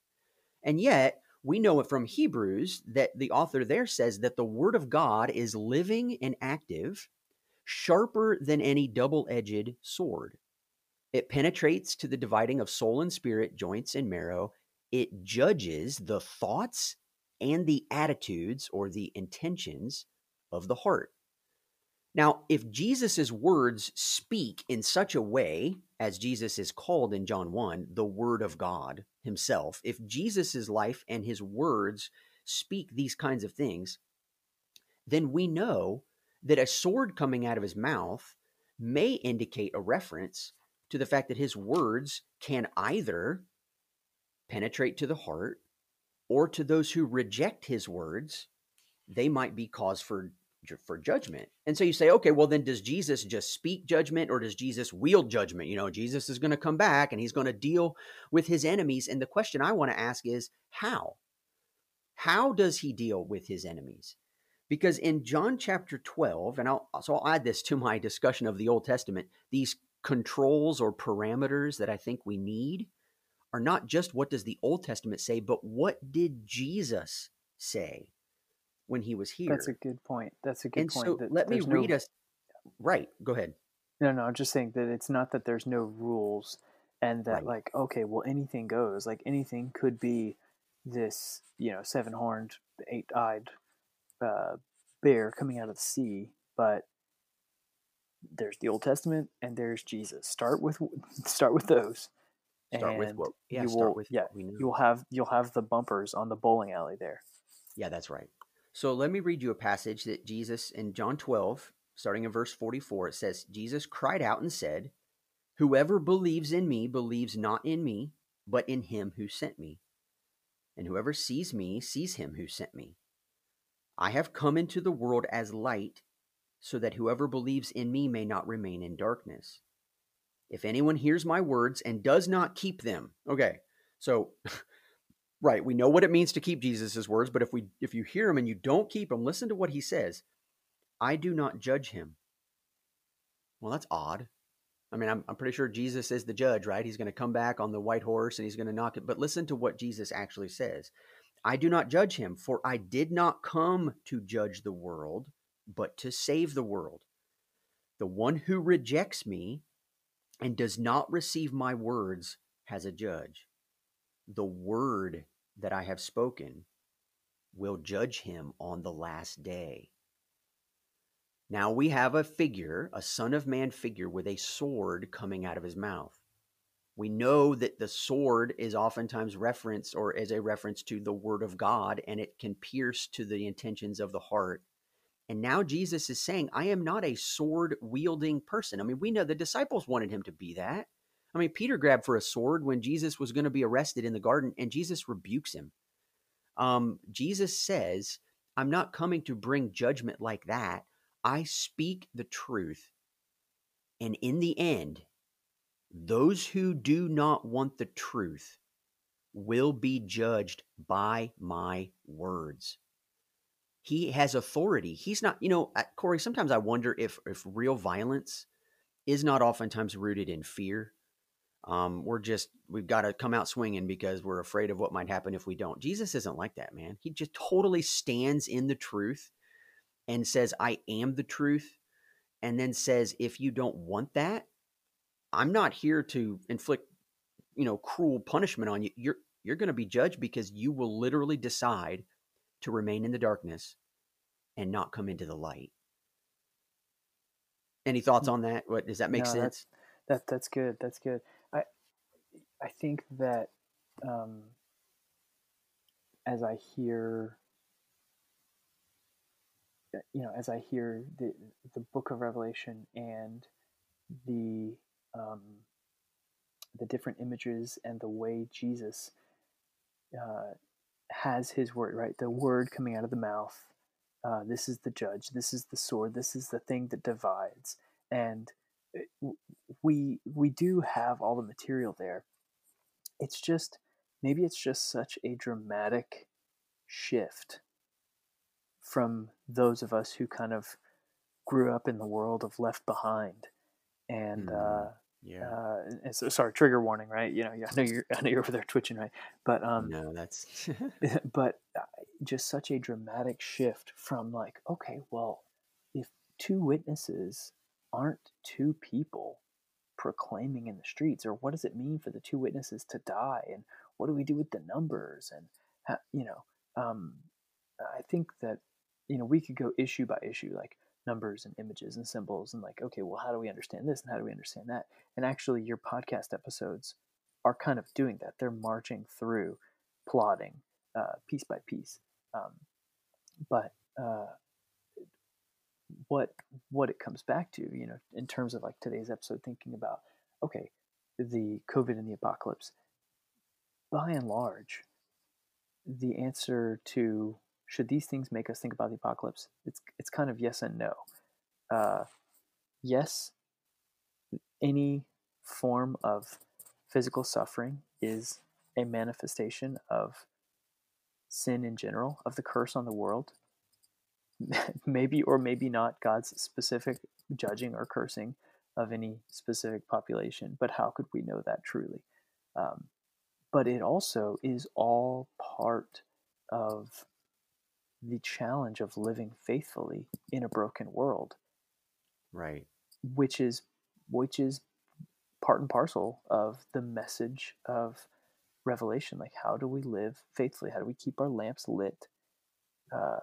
And yet, we know it from Hebrews that the author there says that the Word of God is living and active, sharper than any double edged sword It penetrates to the dividing of soul and spirit, joints and marrow. It judges the thoughts and the attitudes or the intentions of the heart. Now, if Jesus' words speak in such a way, as Jesus is called in John 1, the Word of God Himself, if Jesus' life and His words speak these kinds of things, then we know that a sword coming out of His mouth may indicate a reference to the fact that His words can either penetrate to the heart or to those who reject His words, they might be cause for for judgment. And so you say, okay, well, then does Jesus just speak judgment or does Jesus wield judgment? You know, Jesus is going to come back and he's going to deal with his enemies. And the question I want to ask is, how? How does he deal with his enemies? Because in John chapter 12, and I'll, so I'll add this to my discussion of the Old Testament, these controls or parameters that I think we need are not just what does the Old Testament say, but what did Jesus say? when he was here. That's a good point. That's a good and point. so let me read no... us. Right. Go ahead. No, no. I'm just saying that it's not that there's no rules, and that right. like okay, well anything goes. Like anything could be this, you know, seven horned, eight eyed uh, bear coming out of the sea, but there's the Old Testament and there's Jesus. Start with start with those. Start with what? Yeah, you start will, with yeah. You'll have you'll have the bumpers on the bowling alley there. Yeah, that's right. So let me read you a passage that Jesus in John 12, starting in verse 44, it says, Jesus cried out and said, Whoever believes in me believes not in me, but in him who sent me. And whoever sees me sees him who sent me. I have come into the world as light, so that whoever believes in me may not remain in darkness. If anyone hears my words and does not keep them, okay, so Right. We know what it means to keep Jesus' words, but if we if you hear him and you don't keep him, listen to what he says. I do not judge him. Well, that's odd. I mean, I'm, I'm pretty sure Jesus is the judge, right? He's going to come back on the white horse and he's going to knock it. But listen to what Jesus actually says I do not judge him, for I did not come to judge the world, but to save the world. The one who rejects me and does not receive my words has a judge. The word that I have spoken will judge him on the last day. Now we have a figure, a Son of Man figure with a sword coming out of his mouth. We know that the sword is oftentimes referenced or as a reference to the Word of God, and it can pierce to the intentions of the heart. And now Jesus is saying, I am not a sword wielding person. I mean, we know the disciples wanted him to be that. I mean, Peter grabbed for a sword when Jesus was going to be arrested in the garden, and Jesus rebukes him. Um, Jesus says, I'm not coming to bring judgment like that. I speak the truth. And in the end, those who do not want the truth will be judged by my words. He has authority. He's not, you know, Corey, sometimes I wonder if, if real violence is not oftentimes rooted in fear um, we're just we've got to come out swinging because we're afraid of what might happen if we don't. Jesus isn't like that, man. He just totally stands in the truth and says, "I am the truth," and then says, "If you don't want that, I'm not here to inflict, you know, cruel punishment on you. You're you're going to be judged because you will literally decide to remain in the darkness and not come into the light." Any thoughts on that? What does that make no, sense? That that's good. That's good. I I think that um, as I hear, you know, as I hear the the Book of Revelation and the um, the different images and the way Jesus uh, has His word, right? The word coming out of the mouth. Uh, this is the judge. This is the sword. This is the thing that divides. And uh, we we do have all the material there it's just maybe it's just such a dramatic shift from those of us who kind of grew up in the world of Left Behind, and mm, uh, yeah. Uh, and so, sorry, trigger warning, right? You know, I know you're, I know you're over there twitching, right? But um, no, that's but uh, just such a dramatic shift from like, okay, well, if two witnesses aren't two people, proclaiming in the streets or what does it mean for the two witnesses to die and what do we do with the numbers and how, you know um, i think that you know we could go issue by issue like numbers and images and symbols and like okay well how do we understand this and how do we understand that and actually your podcast episodes are kind of doing that they're marching through plotting uh, piece by piece um, but uh, what what it comes back to, you know, in terms of like today's episode, thinking about okay, the COVID and the apocalypse. By and large, the answer to should these things make us think about the apocalypse? It's it's kind of yes and no. Uh, yes, any form of physical suffering is a manifestation of sin in general, of the curse on the world, maybe or maybe not God's specific judging or cursing of any specific population, but how could we know that truly? Um, but it also is all part of the challenge of living faithfully in a broken world right which is which is part and parcel of the message of revelation like how do we live faithfully how do we keep our lamps lit uh,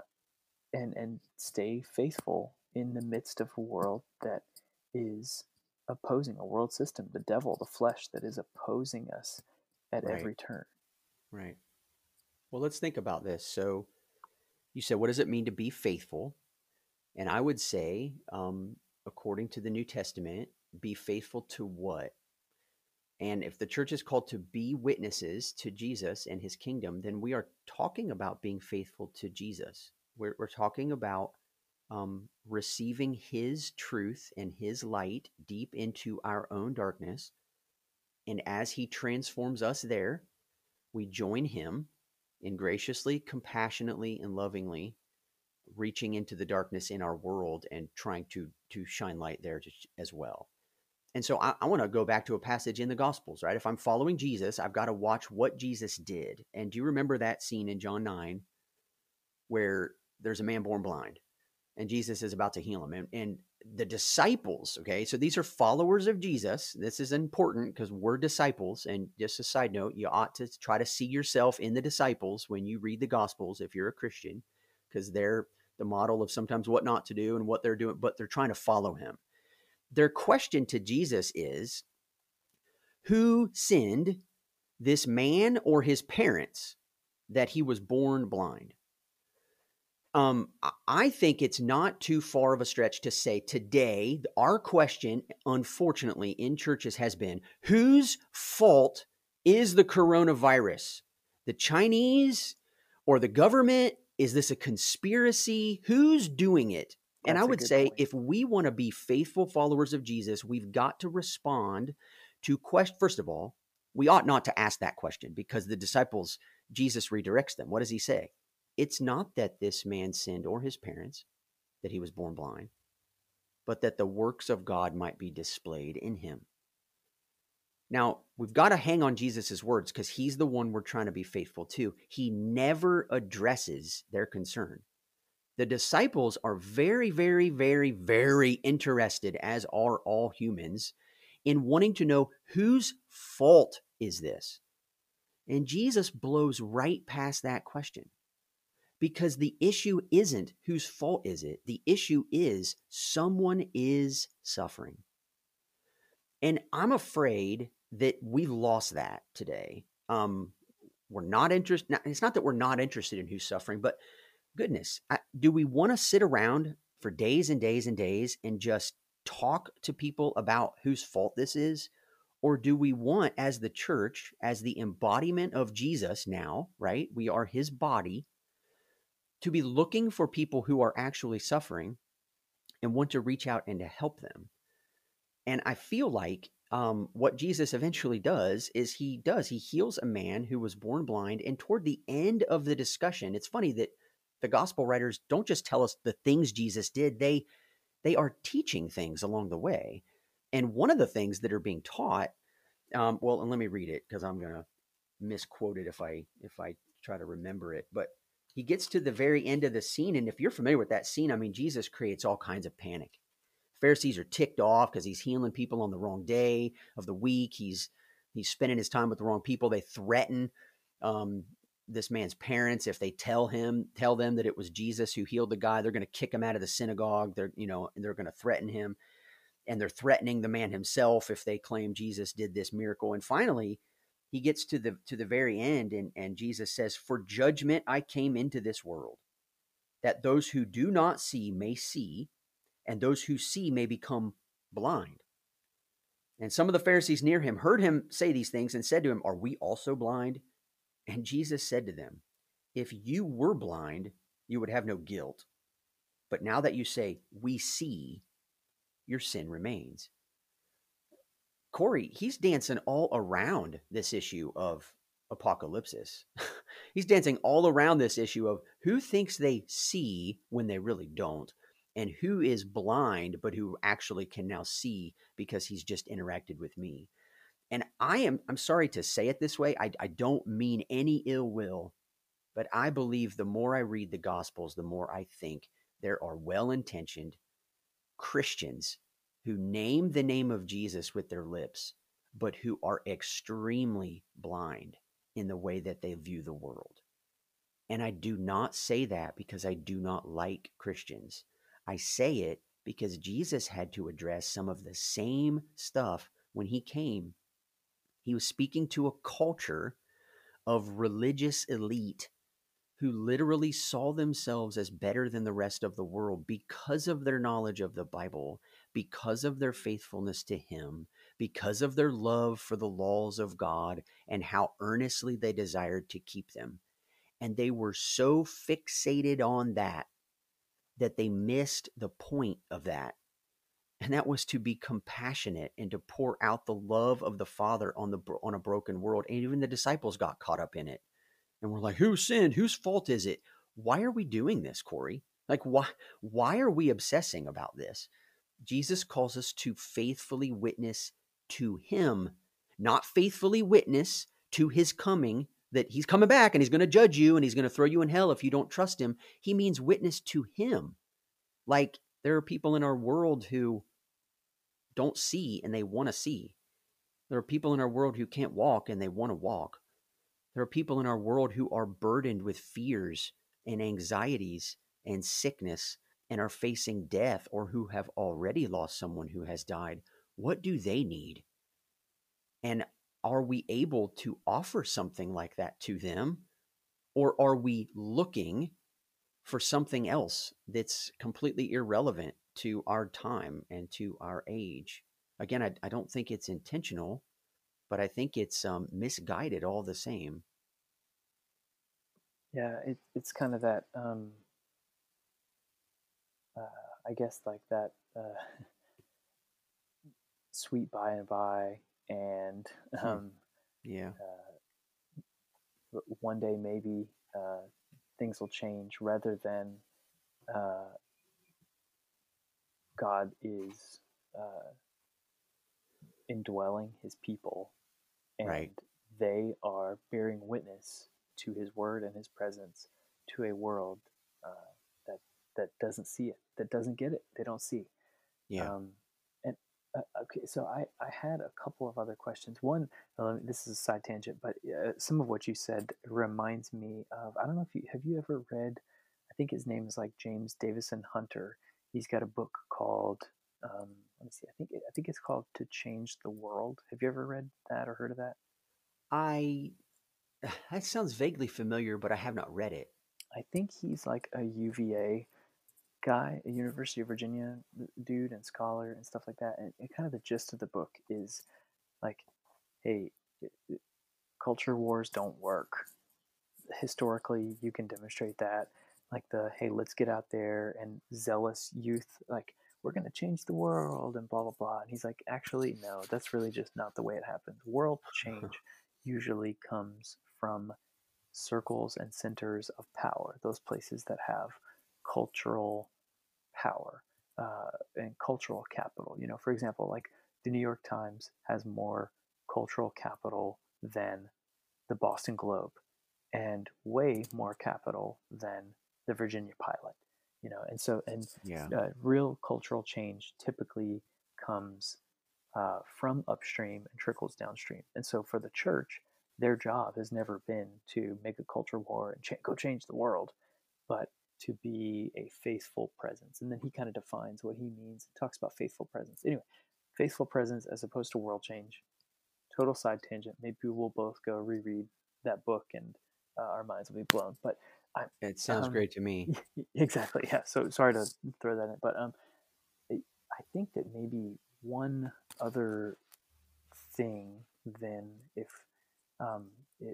and and stay faithful in the midst of a world that is opposing a world system, the devil, the flesh that is opposing us at right. every turn. Right. Well, let's think about this. So, you said, what does it mean to be faithful? And I would say, um, according to the New Testament, be faithful to what? And if the church is called to be witnesses to Jesus and his kingdom, then we are talking about being faithful to Jesus. We're, we're talking about um, receiving His truth and His light deep into our own darkness. And as He transforms us there, we join Him in graciously, compassionately, and lovingly reaching into the darkness in our world and trying to to shine light there as well. And so I, I want to go back to a passage in the Gospels, right? If I'm following Jesus, I've got to watch what Jesus did. And do you remember that scene in John 9 where there's a man born blind and Jesus is about to heal him. And, and the disciples, okay, so these are followers of Jesus. This is important because we're disciples. And just a side note, you ought to try to see yourself in the disciples when you read the Gospels if you're a Christian, because they're the model of sometimes what not to do and what they're doing, but they're trying to follow him. Their question to Jesus is Who sinned, this man or his parents, that he was born blind? Um, I think it's not too far of a stretch to say today, our question, unfortunately, in churches has been whose fault is the coronavirus? The Chinese or the government? Is this a conspiracy? Who's doing it? That's and I would say point. if we want to be faithful followers of Jesus, we've got to respond to question. First of all, we ought not to ask that question because the disciples, Jesus redirects them. What does he say? It's not that this man sinned or his parents, that he was born blind, but that the works of God might be displayed in him. Now, we've got to hang on Jesus' words because he's the one we're trying to be faithful to. He never addresses their concern. The disciples are very, very, very, very interested, as are all humans, in wanting to know whose fault is this? And Jesus blows right past that question because the issue isn't whose fault is it the issue is someone is suffering. And i'm afraid that we've lost that today. Um we're not interested it's not that we're not interested in who's suffering but goodness I, do we want to sit around for days and days and days and just talk to people about whose fault this is? Or do we want as the church as the embodiment of jesus now right we are his body to be looking for people who are actually suffering and want to reach out and to help them. And I feel like um, what Jesus eventually does is he does, he heals a man who was born blind. And toward the end of the discussion, it's funny that the gospel writers don't just tell us the things Jesus did, they they are teaching things along the way. And one of the things that are being taught, um, well, and let me read it because I'm gonna misquote it if I if I try to remember it. But he gets to the very end of the scene. And if you're familiar with that scene, I mean, Jesus creates all kinds of panic. Pharisees are ticked off because he's healing people on the wrong day of the week. He's he's spending his time with the wrong people. They threaten um, this man's parents if they tell him tell them that it was Jesus who healed the guy. They're going to kick him out of the synagogue. They're you know they're going to threaten him, and they're threatening the man himself if they claim Jesus did this miracle. And finally, he gets to the to the very end, and and Jesus says, "For judgment I came into this world." that those who do not see may see, and those who see may become blind. And some of the Pharisees near him heard him say these things and said to him, Are we also blind? And Jesus said to them, If you were blind, you would have no guilt. But now that you say, We see, your sin remains. Corey, he's dancing all around this issue of apocalypsis. he's dancing all around this issue of who thinks they see when they really don't and who is blind but who actually can now see because he's just interacted with me and i am i'm sorry to say it this way i, I don't mean any ill will but i believe the more i read the gospels the more i think there are well-intentioned christians who name the name of jesus with their lips but who are extremely blind in the way that they view the world and I do not say that because I do not like Christians. I say it because Jesus had to address some of the same stuff when he came. He was speaking to a culture of religious elite who literally saw themselves as better than the rest of the world because of their knowledge of the Bible, because of their faithfulness to Him, because of their love for the laws of God, and how earnestly they desired to keep them. And they were so fixated on that that they missed the point of that. And that was to be compassionate and to pour out the love of the Father on the on a broken world. And even the disciples got caught up in it. And we're like, who sinned? Whose fault is it? Why are we doing this, Corey? Like why why are we obsessing about this? Jesus calls us to faithfully witness to him, not faithfully witness to his coming that he's coming back and he's going to judge you and he's going to throw you in hell if you don't trust him. He means witness to him. Like there are people in our world who don't see and they want to see. There are people in our world who can't walk and they want to walk. There are people in our world who are burdened with fears and anxieties and sickness and are facing death or who have already lost someone who has died. What do they need? And are we able to offer something like that to them? Or are we looking for something else that's completely irrelevant to our time and to our age? Again, I, I don't think it's intentional, but I think it's um, misguided all the same. Yeah, it, it's kind of that, um, uh, I guess, like that uh, sweet by and by and hmm. um, yeah, uh, one day maybe uh, things will change rather than uh, God is uh, indwelling His people, and right. they are bearing witness to His word and His presence to a world uh, that doesn't see it, that doesn't get it, they don't see. Yeah. Um, uh, okay, so I, I had a couple of other questions. One, uh, this is a side tangent, but uh, some of what you said reminds me of I don't know if you have you ever read. I think his name is like James Davison Hunter. He's got a book called um, let me see. I think I think it's called To Change the World. Have you ever read that or heard of that? I that sounds vaguely familiar, but I have not read it. I think he's like a UVA guy, a University of Virginia uh, dude and scholar and stuff like that. And, and kind of the gist of the book is like, hey, it, it, culture wars don't work. Historically, you can demonstrate that. Like the hey, let's get out there and zealous youth, like we're going to change the world and blah blah blah. And he's like, actually, no, that's really just not the way it happens. World change usually comes from circles and centers of power, those places that have cultural power uh, and cultural capital. You know, for example, like the New York Times has more cultural capital than the Boston Globe and way more capital than the Virginia Pilot. you know and so and Yeah. uh, real cultural change typically comes uh, from upstream and trickles downstream and so for the church their job has never been to make a culture war and cha- go change the world but to be a faithful presence and then he kind of defines what he means and talks about faithful presence. Anyway faithful presence as opposed to world change. Total side tangent. Maybe we'll both go reread that book and uh, our minds will be blown but I, It sounds um, great to me. exactly yeah so sorry to throw that in but um i think that maybe one other thing then if um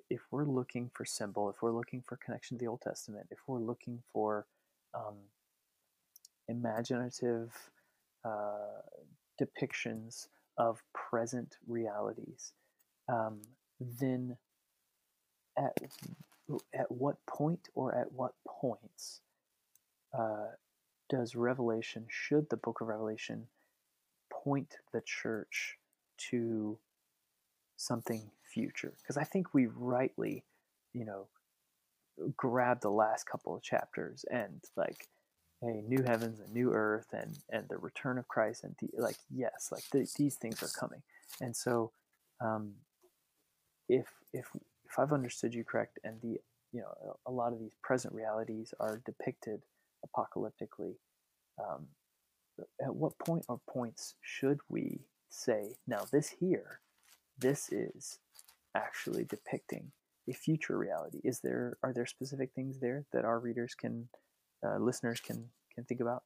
if we're looking for symbol if we're looking for connection to the old testament if we're looking for um imaginative uh, depictions of present realities um, then at at what point or at what points uh, does Revelation, should the book of Revelation point the church to something future? Because I think we rightly, you know, grab the last couple of chapters and like, hey, new heavens and new earth and and the return of Christ and the, like, yes, like the, these things are coming. And so, um, if if if I've understood you correct, and the you know a lot of these present realities are depicted apocalyptically, um, at what point or points should we say now this here, this is actually depicting a future reality? Is there are there specific things there that our readers can, uh, listeners can can think about?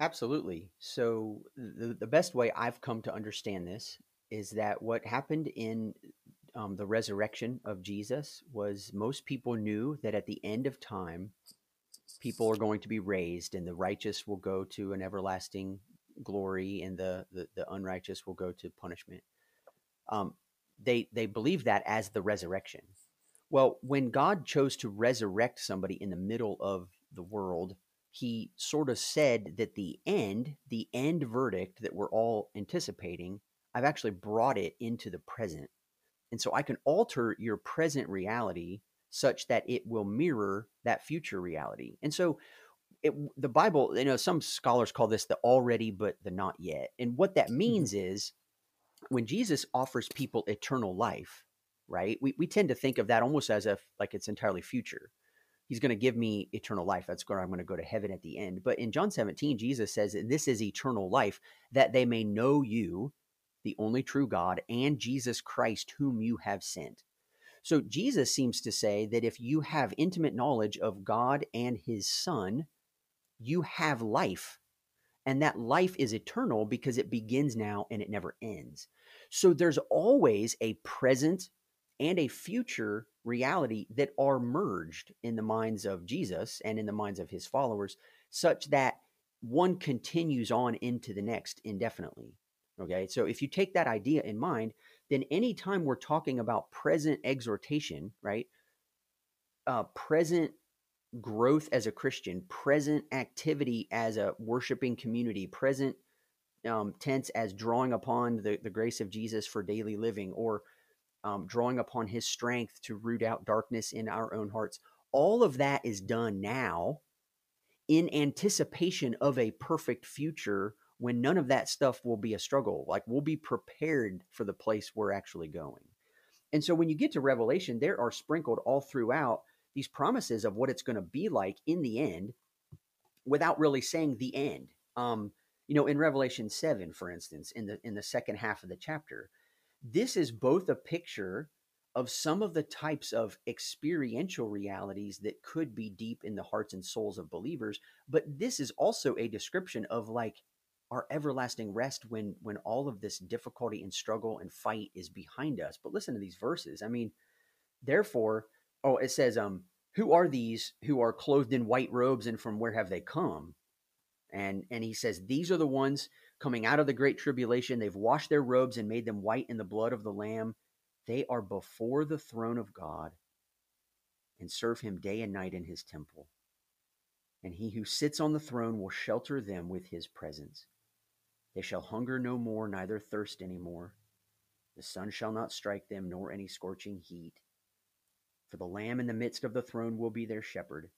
Absolutely. So the, the best way I've come to understand this is that what happened in um, the resurrection of Jesus was most people knew that at the end of time, people are going to be raised, and the righteous will go to an everlasting glory, and the the, the unrighteous will go to punishment. Um, they they believe that as the resurrection. Well, when God chose to resurrect somebody in the middle of the world, he sort of said that the end, the end verdict that we're all anticipating, I've actually brought it into the present. And so I can alter your present reality such that it will mirror that future reality. And so it, the Bible, you know, some scholars call this the already but the not yet. And what that mm-hmm. means is when Jesus offers people eternal life, right? We, we tend to think of that almost as if like it's entirely future. He's going to give me eternal life. That's where I'm going to go to heaven at the end. But in John 17, Jesus says this is eternal life, that they may know you, the only true God, and Jesus Christ, whom you have sent. So Jesus seems to say that if you have intimate knowledge of God and his Son, you have life. And that life is eternal because it begins now and it never ends. So there's always a present and a future reality that are merged in the minds of Jesus and in the minds of his followers, such that one continues on into the next indefinitely. Okay, so if you take that idea in mind, then anytime we're talking about present exhortation, right? Uh, present growth as a Christian, present activity as a worshiping community, present um, tense as drawing upon the, the grace of Jesus for daily living, or um, drawing upon his strength to root out darkness in our own hearts. All of that is done now in anticipation of a perfect future when none of that stuff will be a struggle. Like we'll be prepared for the place we're actually going. And so when you get to Revelation, there are sprinkled all throughout these promises of what it's going to be like in the end without really saying the end. Um, you know, in Revelation 7, for instance, in the in the second half of the chapter, this is both a picture of some of the types of experiential realities that could be deep in the hearts and souls of believers, but this is also a description of like our everlasting rest when when all of this difficulty and struggle and fight is behind us. But listen to these verses. I mean, therefore, oh, it says, um, who are these who are clothed in white robes and from where have they come? And and he says, These are the ones coming out of the great tribulation. They've washed their robes and made them white in the blood of the Lamb. They are before the throne of God and serve him day and night in his temple. And he who sits on the throne will shelter them with his presence. They shall hunger no more, neither thirst any more. The sun shall not strike them, nor any scorching heat. For the Lamb in the midst of the throne will be their shepherd,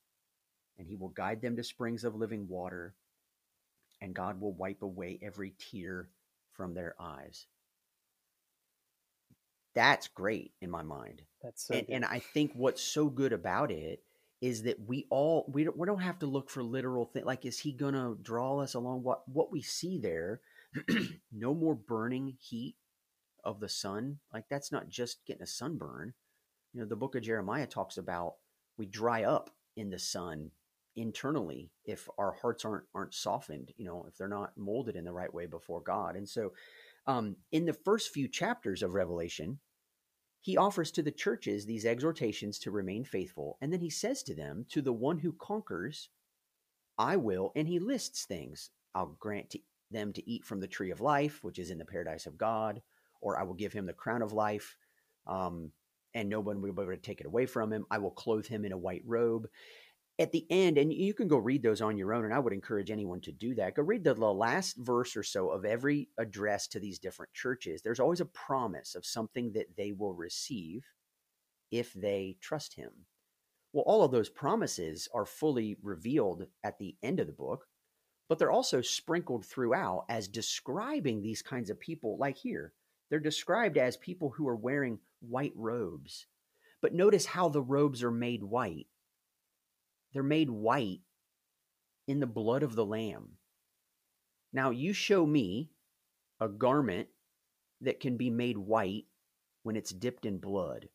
and he will guide them to springs of living water, and God will wipe away every tear from their eyes. That's great in my mind. That's so and, and I think what's so good about it is that we all we don't, we don't have to look for literal things like is he going to draw us along what what we see there no more burning heat of the sun like that's not just getting a sunburn you know the book of jeremiah talks about we dry up in the sun internally if our hearts aren't aren't softened you know if they're not molded in the right way before god. And so um, in the first few chapters of revelation he offers to the churches these exhortations to remain faithful and then he says to them to the one who conquers i will and he lists things. I'll grant to them to eat from the tree of life which is in the paradise of god or i will give him the crown of life. Um, and no one will be able to take it away from him i will clothe him in a white robe at the end, and you can go read those on your own, and I would encourage anyone to do that. Go read the last verse or so of every address to these different churches. There's always a promise of something that they will receive if they trust Him. Well, all of those promises are fully revealed at the end of the book, but they're also sprinkled throughout as describing these kinds of people, like here. They're described as people who are wearing white robes. But notice how the robes are made white they're made white in the blood of the Lamb. Now, you show me a garment that can be made white when it's dipped in blood.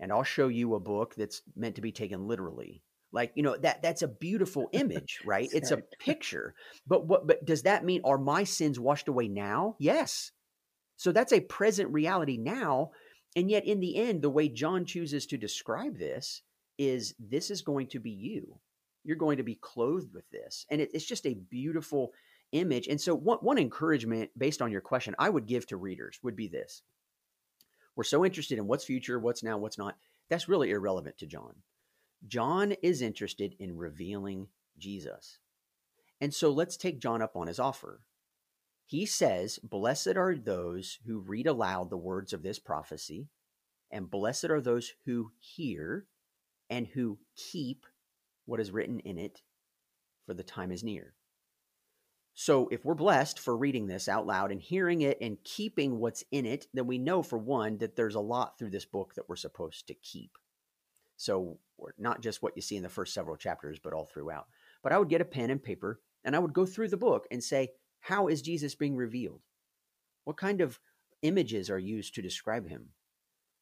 And I'll show you a book that's meant to be taken literally. Like, you know, that that's a beautiful image, right? it's a picture. But what but does that mean are my sins washed away now? Yes. So that's a present reality now. And yet in the end, the way John chooses to describe this is this is going to be you. You're going to be clothed with this. And it, it's just a beautiful image. And so, one, one encouragement based on your question I would give to readers would be this We're so interested in what's future, what's now, what's not. That's really irrelevant to John. John is interested in revealing Jesus. And so, let's take John up on his offer. He says, Blessed are those who read aloud the words of this prophecy, and blessed are those who hear and who keep what is written in it, for the time is near. So, if we're blessed for reading this out loud and hearing it and keeping what's in it, then we know, for one, that there's a lot through this book that we're supposed to keep. So, not just what you see in the first several chapters, but all throughout. But I would get a pen and paper and I would go through the book and say, How is Jesus being revealed? What kind of images are used to describe him?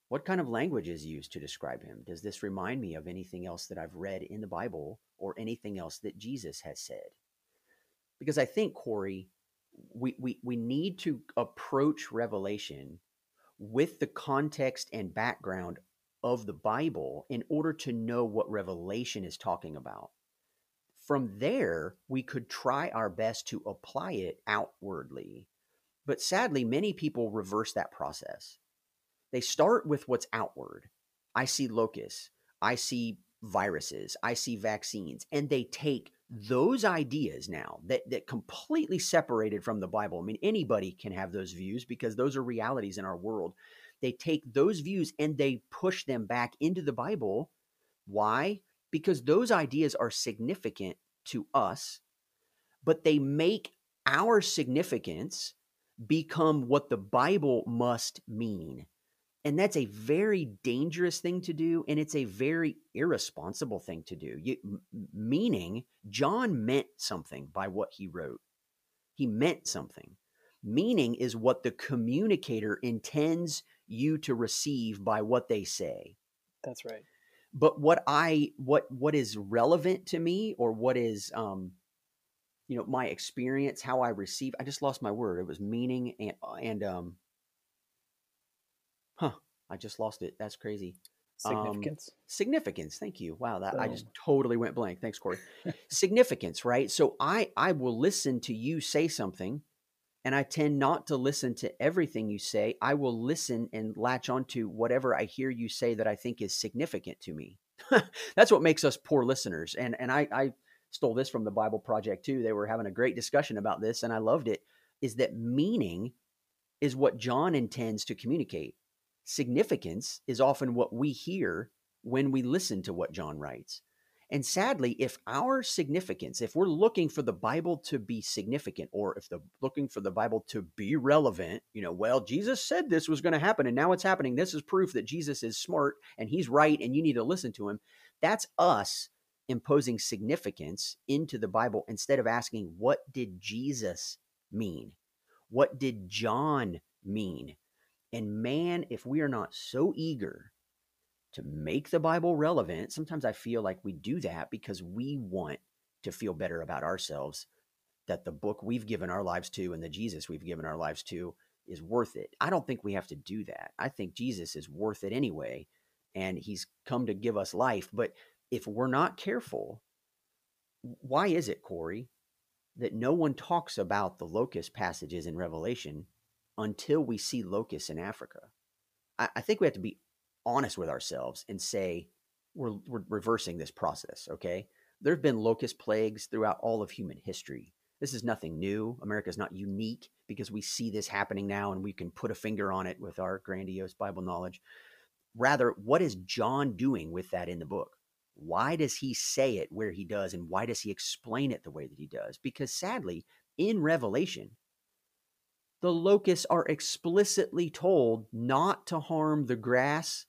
What kind of language is used to describe him? Does this remind me of anything else that I've read in the Bible or anything else that Jesus has said? Because I think, Corey, we, we, we need to approach Revelation with the context and background of the Bible in order to know what Revelation is talking about. From there, we could try our best to apply it outwardly. But sadly, many people reverse that process they start with what's outward. I see locusts, I see viruses, I see vaccines, and they take those ideas now that that completely separated from the Bible. I mean, anybody can have those views because those are realities in our world. They take those views and they push them back into the Bible. Why? Because those ideas are significant to us, but they make our significance become what the Bible must mean. And that's a very dangerous thing to do. And it's a very irresponsible thing to do. You, meaning, John meant something by what he wrote. He meant something. Meaning is what the communicator intends you to receive by what they say. That's right. But what I what what is relevant to me or what is um you know my experience how I receive I just lost my word. It was meaning and and um Huh. I just lost it. That's crazy. Significance. Um, significance. Thank you. Wow, that I just totally went blank. Thanks, Corey. significance, right? So I I will listen to you say something, and I tend not to listen to everything you say. I will listen and latch onto whatever I hear you say that I think is significant to me. That's what makes us poor listeners. And and I I stole this from the Bible Project too. They were having a great discussion about this, and I loved it. Is that meaning is what John intends to communicate significance is often what we hear when we listen to what John writes. And sadly, if our significance, if we're looking for the Bible to be significant, or if the looking for the Bible to be relevant, you know, well, Jesus said this was going to happen, and now it's happening. This is proof that Jesus is smart and he's right, and you need to listen to him. That's us imposing significance into the Bible instead of asking, what did Jesus mean? What did John mean? And man, if we are not so eager to make the Bible relevant, sometimes I feel like we do that because we want to feel better about ourselves, that the book we've given our lives to and the Jesus we've given our lives to is worth it. I don't think we have to do that. I think Jesus is worth it anyway, and he's come to give us life. But if we're not careful, why is it, Corey, that no one talks about the locust passages in Revelation until we see locusts in Africa? I, think we have to be honest with ourselves and say we're, we're reversing this process. Okay, there have been locust plagues throughout all of human history. This is nothing new. America is not unique because we see this happening now and we can put a finger on it with our grandiose Bible knowledge. Rather, what is John doing with that in the book? Why does he say it where he does and why does he explain it the way that he does? Because sadly, in Revelation, the locusts are explicitly told not to harm the grass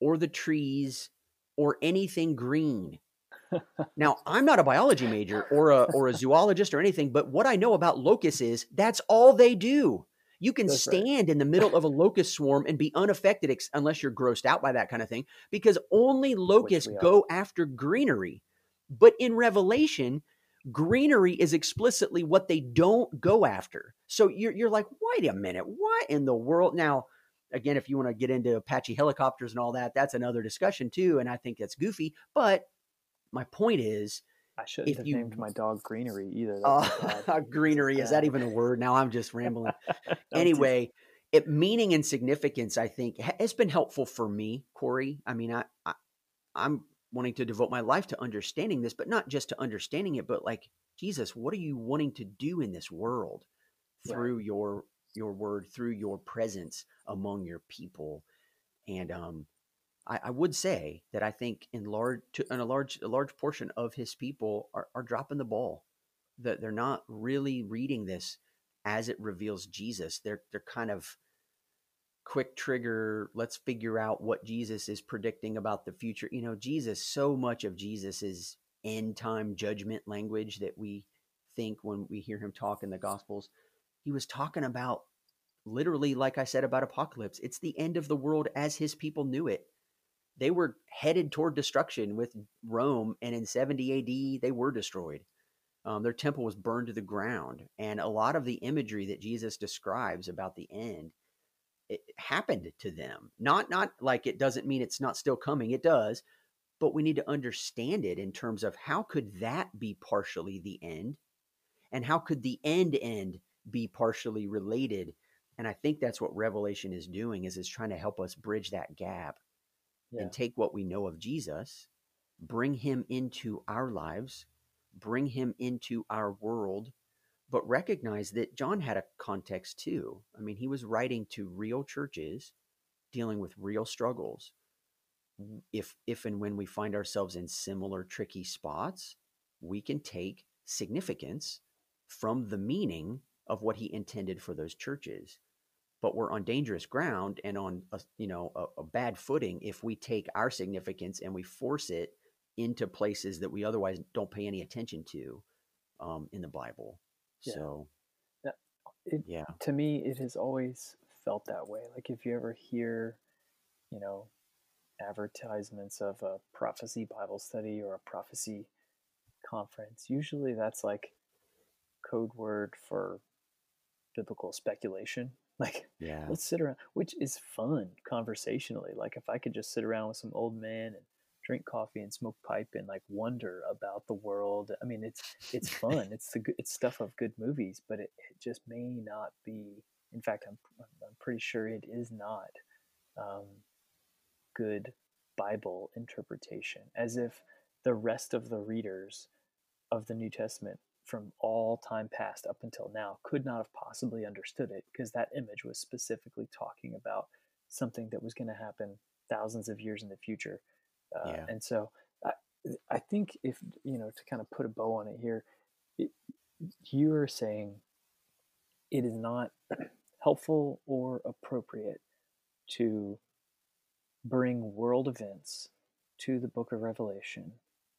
or the trees or anything green. now, I'm not a biology major or a or a zoologist or anything, but what I know about locusts is that's all they do. You can that's stand right. in the middle of a locust swarm and be unaffected ex- unless you're grossed out by that kind of thing because only locusts go after greenery. But in Revelation, greenery is explicitly what they don't go after. So you're you're like, wait a minute, what in the world? Now, again, if you want to get into Apache helicopters and all that, that's another discussion too. And I think that's goofy. But my point is, I shouldn't have you, named my dog Greenery either. Uh, greenery is that even a word? Now I'm just rambling. anyway, it meaning and significance. I think has been helpful for me, Corey. I mean, I, I I'm wanting to devote my life to understanding this, but not just to understanding it, but like Jesus, what are you wanting to do in this world through right. your your word through your presence among your people. And um, I, I, would say that I think in large, to, in a large, a large portion of his people are, are dropping the ball. That they're not really reading this as it reveals Jesus. They're they're kind of quick trigger. Let's figure out what Jesus is predicting about the future. You know, Jesus. So much of Jesus is end time judgment language that we think when we hear him talk in the Gospels he was talking about literally, like I said about apocalypse, it's the end of the world as his people knew it. They were headed toward destruction with Rome, and in 70 AD, they were destroyed. Um, their temple was burned to the ground. And a lot of the imagery that Jesus describes about the end it happened to them. Not not like it doesn't mean it's not still coming. It does, but we need to understand it in terms of how could that be partially the end, and how could the end end be partially related and i think that's what revelation is doing is is trying to help us bridge that gap yeah. and take what we know of jesus bring him into our lives bring him into our world but recognize that john had a context too i mean he was writing to real churches dealing with real struggles if if and when we find ourselves in similar tricky spots we can take significance from the meaning of what he intended for those churches but we're on dangerous ground and on a, you know a, a, bad footing if we take our significance and we force it into places that we otherwise don't pay any attention to um, in the bible. Yeah. so it, yeah. to me it has always felt that way. Like if you ever hear you know advertisements of a prophecy bible study or a prophecy conference usually that's like code word for biblical speculation. Like, yeah, let's sit around, which is fun conversationally. Like, if I could just sit around with some old man and drink coffee and smoke pipe and like wonder about the world. I mean, it's it's fun. it's the it's stuff of good movies, but it, it just may not be. In fact, I'm I'm pretty sure it is not um, good Bible interpretation. As if the rest of the readers of the New Testament from all time past up until now could not have possibly understood it because that image was specifically talking about something that was going to happen thousands of years in the future. Uh, yeah. And so I, I think if you know to kind of put a bow on it here, it, you are saying it is not helpful or appropriate to bring world events to the book of Revelation,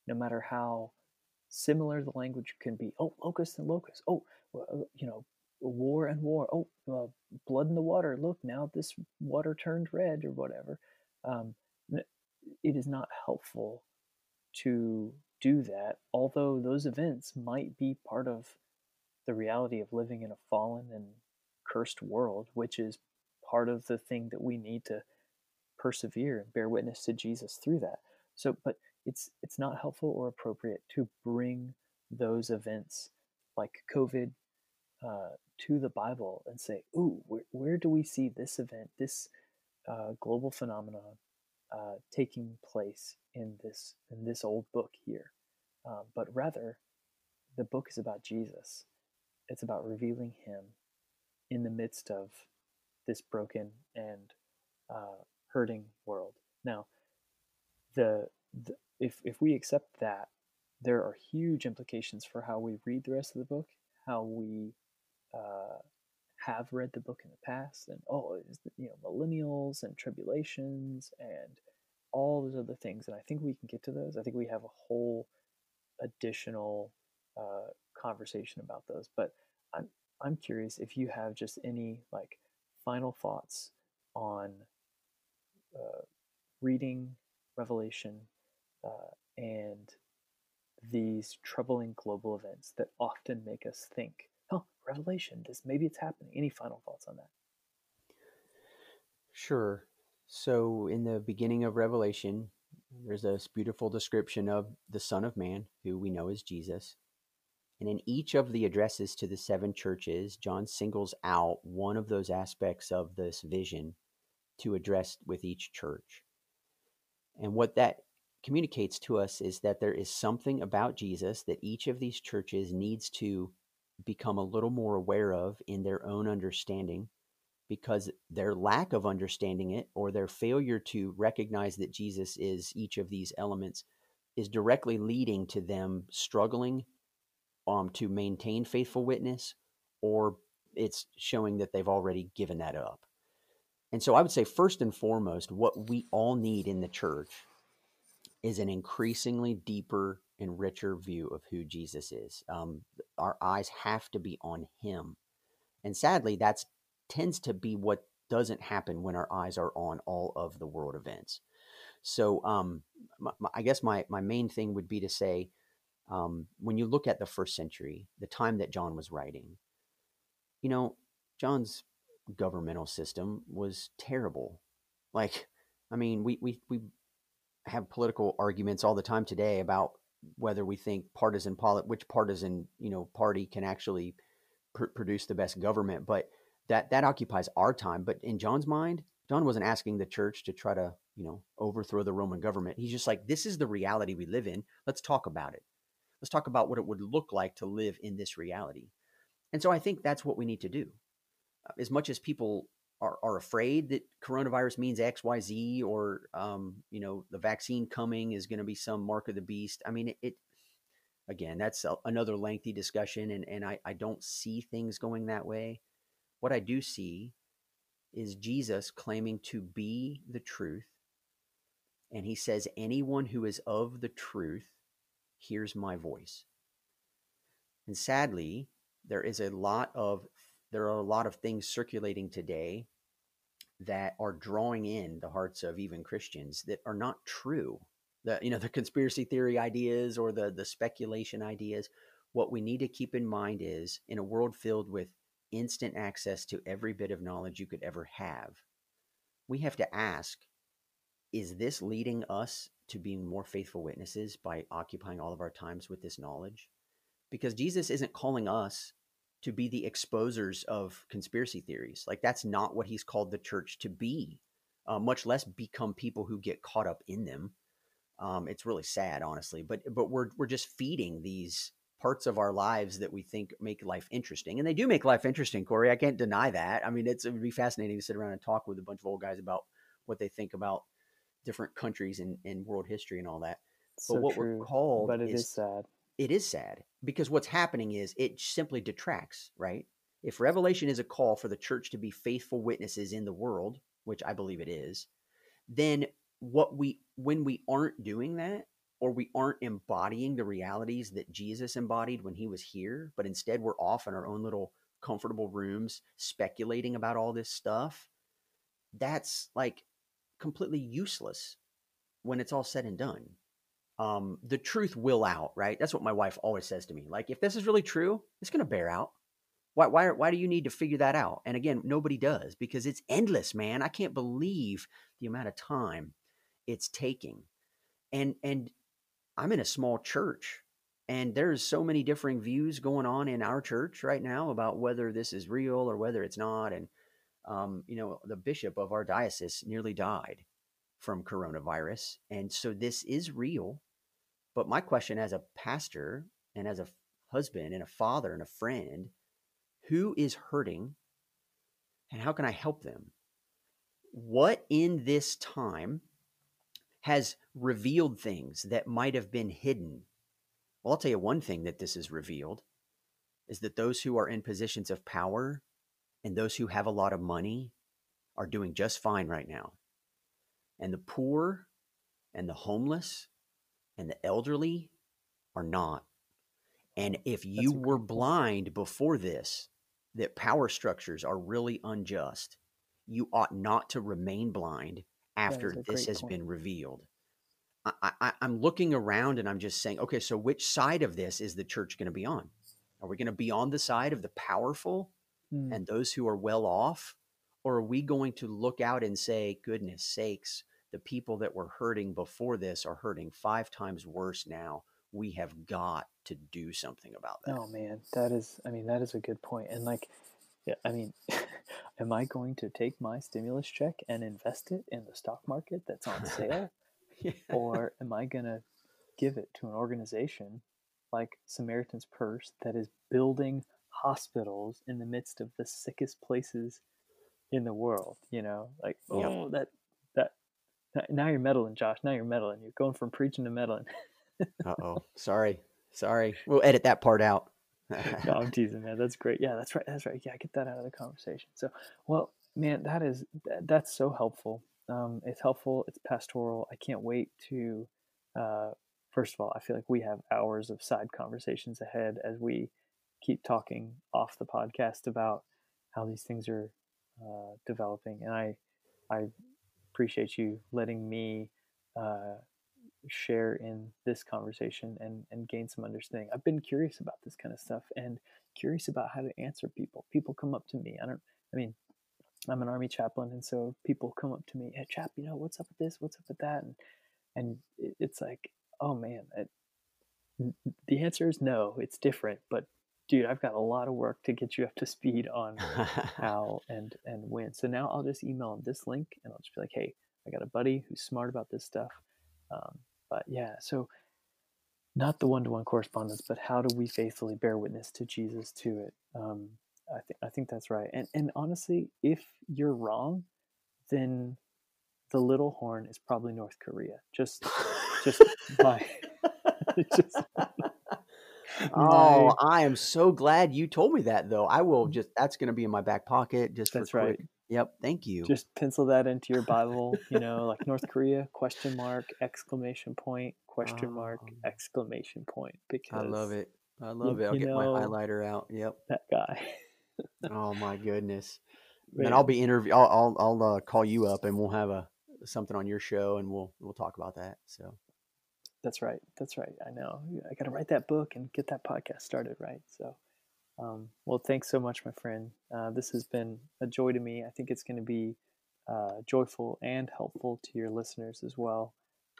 no matter how similar the language can be. Oh, locust and locust. Oh, uh, you know, war and war. Oh, uh, blood in the water. Look, now this water turned red or whatever. Um, it is not helpful to do that, although those events might be part of the reality of living in a fallen and cursed world, which is part of the thing that we need to persevere and bear witness to Jesus through that. So, but it's it's not helpful or appropriate to bring those events like COVID uh, to the Bible and say, "Ooh, where, where do we see this event, this uh, global phenomenon uh, taking place in this in this old book here?" Um, but rather, the book is about Jesus. It's about revealing Him in the midst of this broken and uh, hurting world. Now, the, the if if we accept that, there are huge implications for how we read the rest of the book, how we uh, have read the book in the past, and oh, is you know, millennials and tribulations and all those other things. And I think we can get to those. I think we have a whole additional uh, conversation about those. But I'm I'm curious if you have just any like final thoughts on uh, reading Revelation uh, and these troubling global events that often make us think, "Oh, Revelation, this maybe it's happening." Any final thoughts on that? Sure. So, in the beginning of Revelation, there's this beautiful description of the Son of Man, who we know is Jesus. And in each of the addresses to the seven churches, John singles out one of those aspects of this vision to address with each church. And what that communicates to us is that there is something about Jesus that each of these churches needs to become a little more aware of in their own understanding because their lack of understanding it or their failure to recognize that Jesus is each of these elements is directly leading to them struggling um, to maintain faithful witness or it's showing that they've already given that up. And so I would say, first and foremost, what we all need in the church is an increasingly deeper and richer view of who Jesus is. Um, our eyes have to be on Him, and sadly, that tends to be what doesn't happen when our eyes are on all of the world events. So, um, my, my, I guess my my main thing would be to say, um, when you look at the first century, the time that John was writing, you know, John's governmental system was terrible. Like, I mean, we we we have political arguments all the time today about whether we think partisan polit which partisan you know party can actually pr- produce the best government but that that occupies our time. But in john's mind john wasn't asking the church to try to you know overthrow the roman government. He's just like this is the reality we live in. Let's talk about it. Let's talk about what it would look like to live in this reality. And so i think that's what we need to do. As much as people are, are afraid that coronavirus means X, Y, Z, or um, you know the vaccine coming is going to be some mark of the beast. I mean, it, it again, that's a, another lengthy discussion, and and I, I don't see things going that way. What I do see is Jesus claiming to be the truth, and he says, "Anyone who is of the truth hears my voice." And sadly, there is a lot of there are a lot of things circulating today that are drawing in the hearts of even Christians that are not true. The you know the conspiracy theory ideas or the the speculation ideas. What we need to keep in mind is in a world filled with instant access to every bit of knowledge you could ever have, we have to ask is this leading us to being more faithful witnesses by occupying all of our times with this knowledge? Because Jesus isn't calling us to be the exposers of conspiracy theories. Like that's not what he's called the church to be, uh, much less become people who get caught up in them. Um, it's really sad, honestly, but but we're we're just feeding these parts of our lives that we think make life interesting, and they do make life interesting. Corey, I can't deny that. I mean, it's it would be fascinating to sit around and talk with a bunch of old guys about what they think about different countries and, and world history and all that. So but what true. we're called but it is is sad. It is sad because what's happening is it simply detracts, right? If Revelation is a call for the church to be faithful witnesses in the world, which I believe it is, then what we when we aren't doing that or we aren't embodying the realities that Jesus embodied when he was here, but instead we're off in our own little comfortable rooms speculating about all this stuff, that's like completely useless when it's all said and done. Um, the truth will out, right? That's what my wife always says to me. Like, if this is really true, it's going to bear out. Why, why, why do you need to figure that out? And again, nobody does because it's endless, man. I can't believe the amount of time it's taking. And, and I'm in a small church and there's so many differing views going on in our church right now about whether this is real or whether it's not. And, um, you know, the bishop of our diocese nearly died from coronavirus. And so this is real. But my question as a pastor and as a husband and a father and a friend, who is hurting and how can I help them? What in this time has revealed things that might have been hidden? Well, I'll tell you one thing that this has revealed is that those who are in positions of power and those who have a lot of money are doing just fine right now. And the poor and the homeless and the elderly are not. And if you were blind before this, that power structures are really unjust, you ought not to remain blind after this has point. been revealed. I, I, I'm looking around and I'm just saying, okay, so which side of this is the church going to be on? Are we going to be on the side of the powerful mm. and those who are well off? Or are we going to look out and say, goodness sakes, the people that were hurting before this are hurting five times worse now? We have got to do something about that. Oh, man. That is, I mean, that is a good point. And like, yeah, I mean, am I going to take my stimulus check and invest it in the stock market that's on sale? yeah. Or am I going to give it to an organization like Samaritan's Purse that is building hospitals in the midst of the sickest places in the world? You know, like, oh, that, that, now you're meddling, Josh. Now you're meddling. You're going from preaching to meddling. uh oh. Sorry. Sorry. We'll edit that part out no, I'm teasing, man. That's great. Yeah, that's right. That's right. Yeah, get that out of the conversation. So, well, man, that is that's so helpful. Um, it's helpful. It's pastoral. I can't wait to. Uh, first of all, I feel like we have hours of side conversations ahead as we keep talking off the podcast about how these things are uh, developing, and I, I appreciate you letting me uh, share in this conversation and, and gain some understanding. I've been curious about this kind of stuff and curious about how to answer people. People come up to me. I don't, I mean, I'm an army chaplain. And so people come up to me, hey, chap, you know, what's up with this? What's up with that? And, and it's like, oh man, it, the answer is no, it's different, but dude, I've got a lot of work to get you up to speed on how and, and when. So now I'll just email them this link and I'll just be like, Hey, I got a buddy who's smart about this stuff. Um, but yeah, so not the one-to-one correspondence, but how do we faithfully bear witness to Jesus to it? Um, I think I think that's right. And and honestly, if you're wrong, then the little horn is probably North Korea. Just just by just Oh, I am so glad you told me that though. I will mm. just that's going to be in my back pocket just That's right. Yep, thank you. Just pencil that into your Bible, you know, like North Korea question mark exclamation point question mark oh. exclamation point because I love it. I love you, it. I'll get my highlighter out. Yep. That guy. oh my goodness. Man. And I'll be interview I'll I'll, I'll uh, call you up and we'll have a something on your show and we'll we'll talk about that. So that's right. That's right. I know. I got to write that book and get that podcast started, right? So, um, well, thanks so much, my friend. Uh, this has been a joy to me. I think it's going to be uh, joyful and helpful to your listeners as well.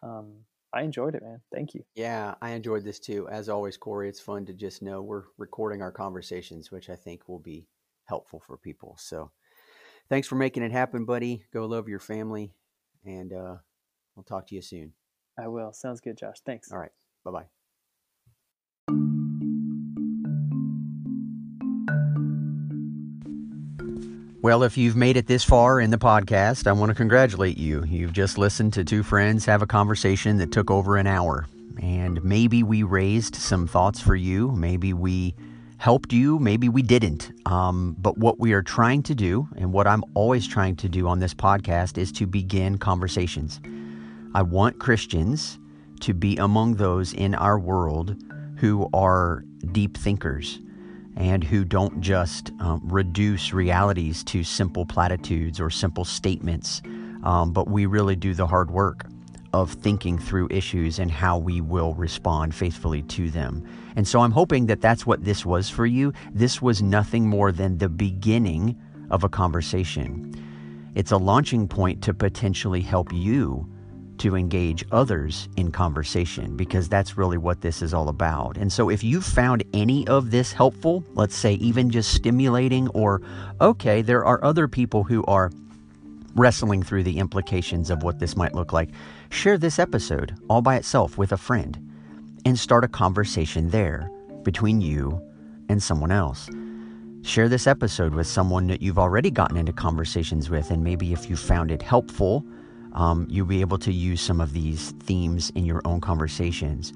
Um, I enjoyed it, man. Thank you. Yeah, I enjoyed this too. As always, Corey, it's fun to just know we're recording our conversations, which I think will be helpful for people. So, thanks for making it happen, buddy. Go love your family, and uh, I'll talk to you soon. I will. Sounds good, Josh. Thanks. All right. Bye bye. Well, if you've made it this far in the podcast, I want to congratulate you. You've just listened to two friends have a conversation that took over an hour. and maybe we raised some thoughts for you. Maybe we helped you, maybe we didn't. Um, but what we are trying to do, and what I'm always trying to do on this podcast, is to begin conversations. I want Christians to be among those in our world who are deep thinkers and who don't just um, reduce realities to simple platitudes or simple statements, um, but we really do the hard work of thinking through issues and how we will respond faithfully to them. And so I'm hoping that that's what this was for you. This was nothing more than the beginning of a conversation. It's a launching point to potentially help you to engage others in conversation because that's really what this is all about. And so, if you found any of this helpful, let's say even just stimulating, or okay, there are other people who are wrestling through the implications of what this might look like, share this episode all by itself with a friend and start a conversation there between you and someone else. Share this episode with someone that you've already gotten into conversations with, and maybe if you found it helpful, um, you'll be able to use some of these themes in your own conversations.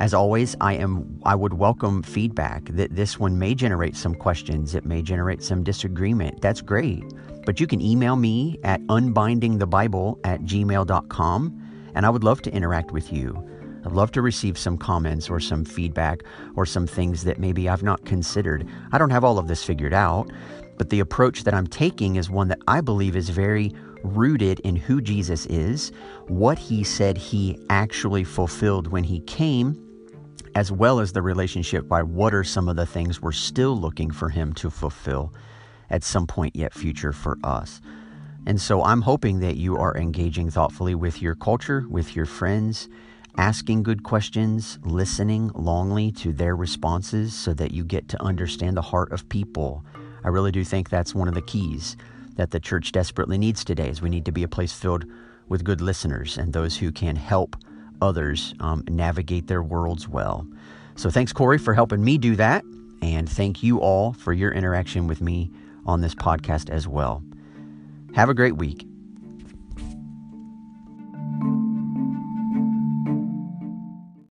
As always, I am I would welcome feedback that this one may generate some questions, it may generate some disagreement. That's great. But you can email me at unbindingthebible at gmail.com and I would love to interact with you. I'd love to receive some comments or some feedback or some things that maybe I've not considered. I don't have all of this figured out, but the approach that I'm taking is one that I believe is very rooted in who Jesus is, what he said he actually fulfilled when he came, as well as the relationship by what are some of the things we're still looking for him to fulfill at some point yet future for us. And so I'm hoping that you are engaging thoughtfully with your culture, with your friends, asking good questions, listening longly to their responses so that you get to understand the heart of people. I really do think that's one of the keys that the church desperately needs today is we need to be a place filled with good listeners and those who can help others um, navigate their worlds well. So thanks, Corey, for helping me do that. And thank you all for your interaction with me on this podcast as well. Have a great week.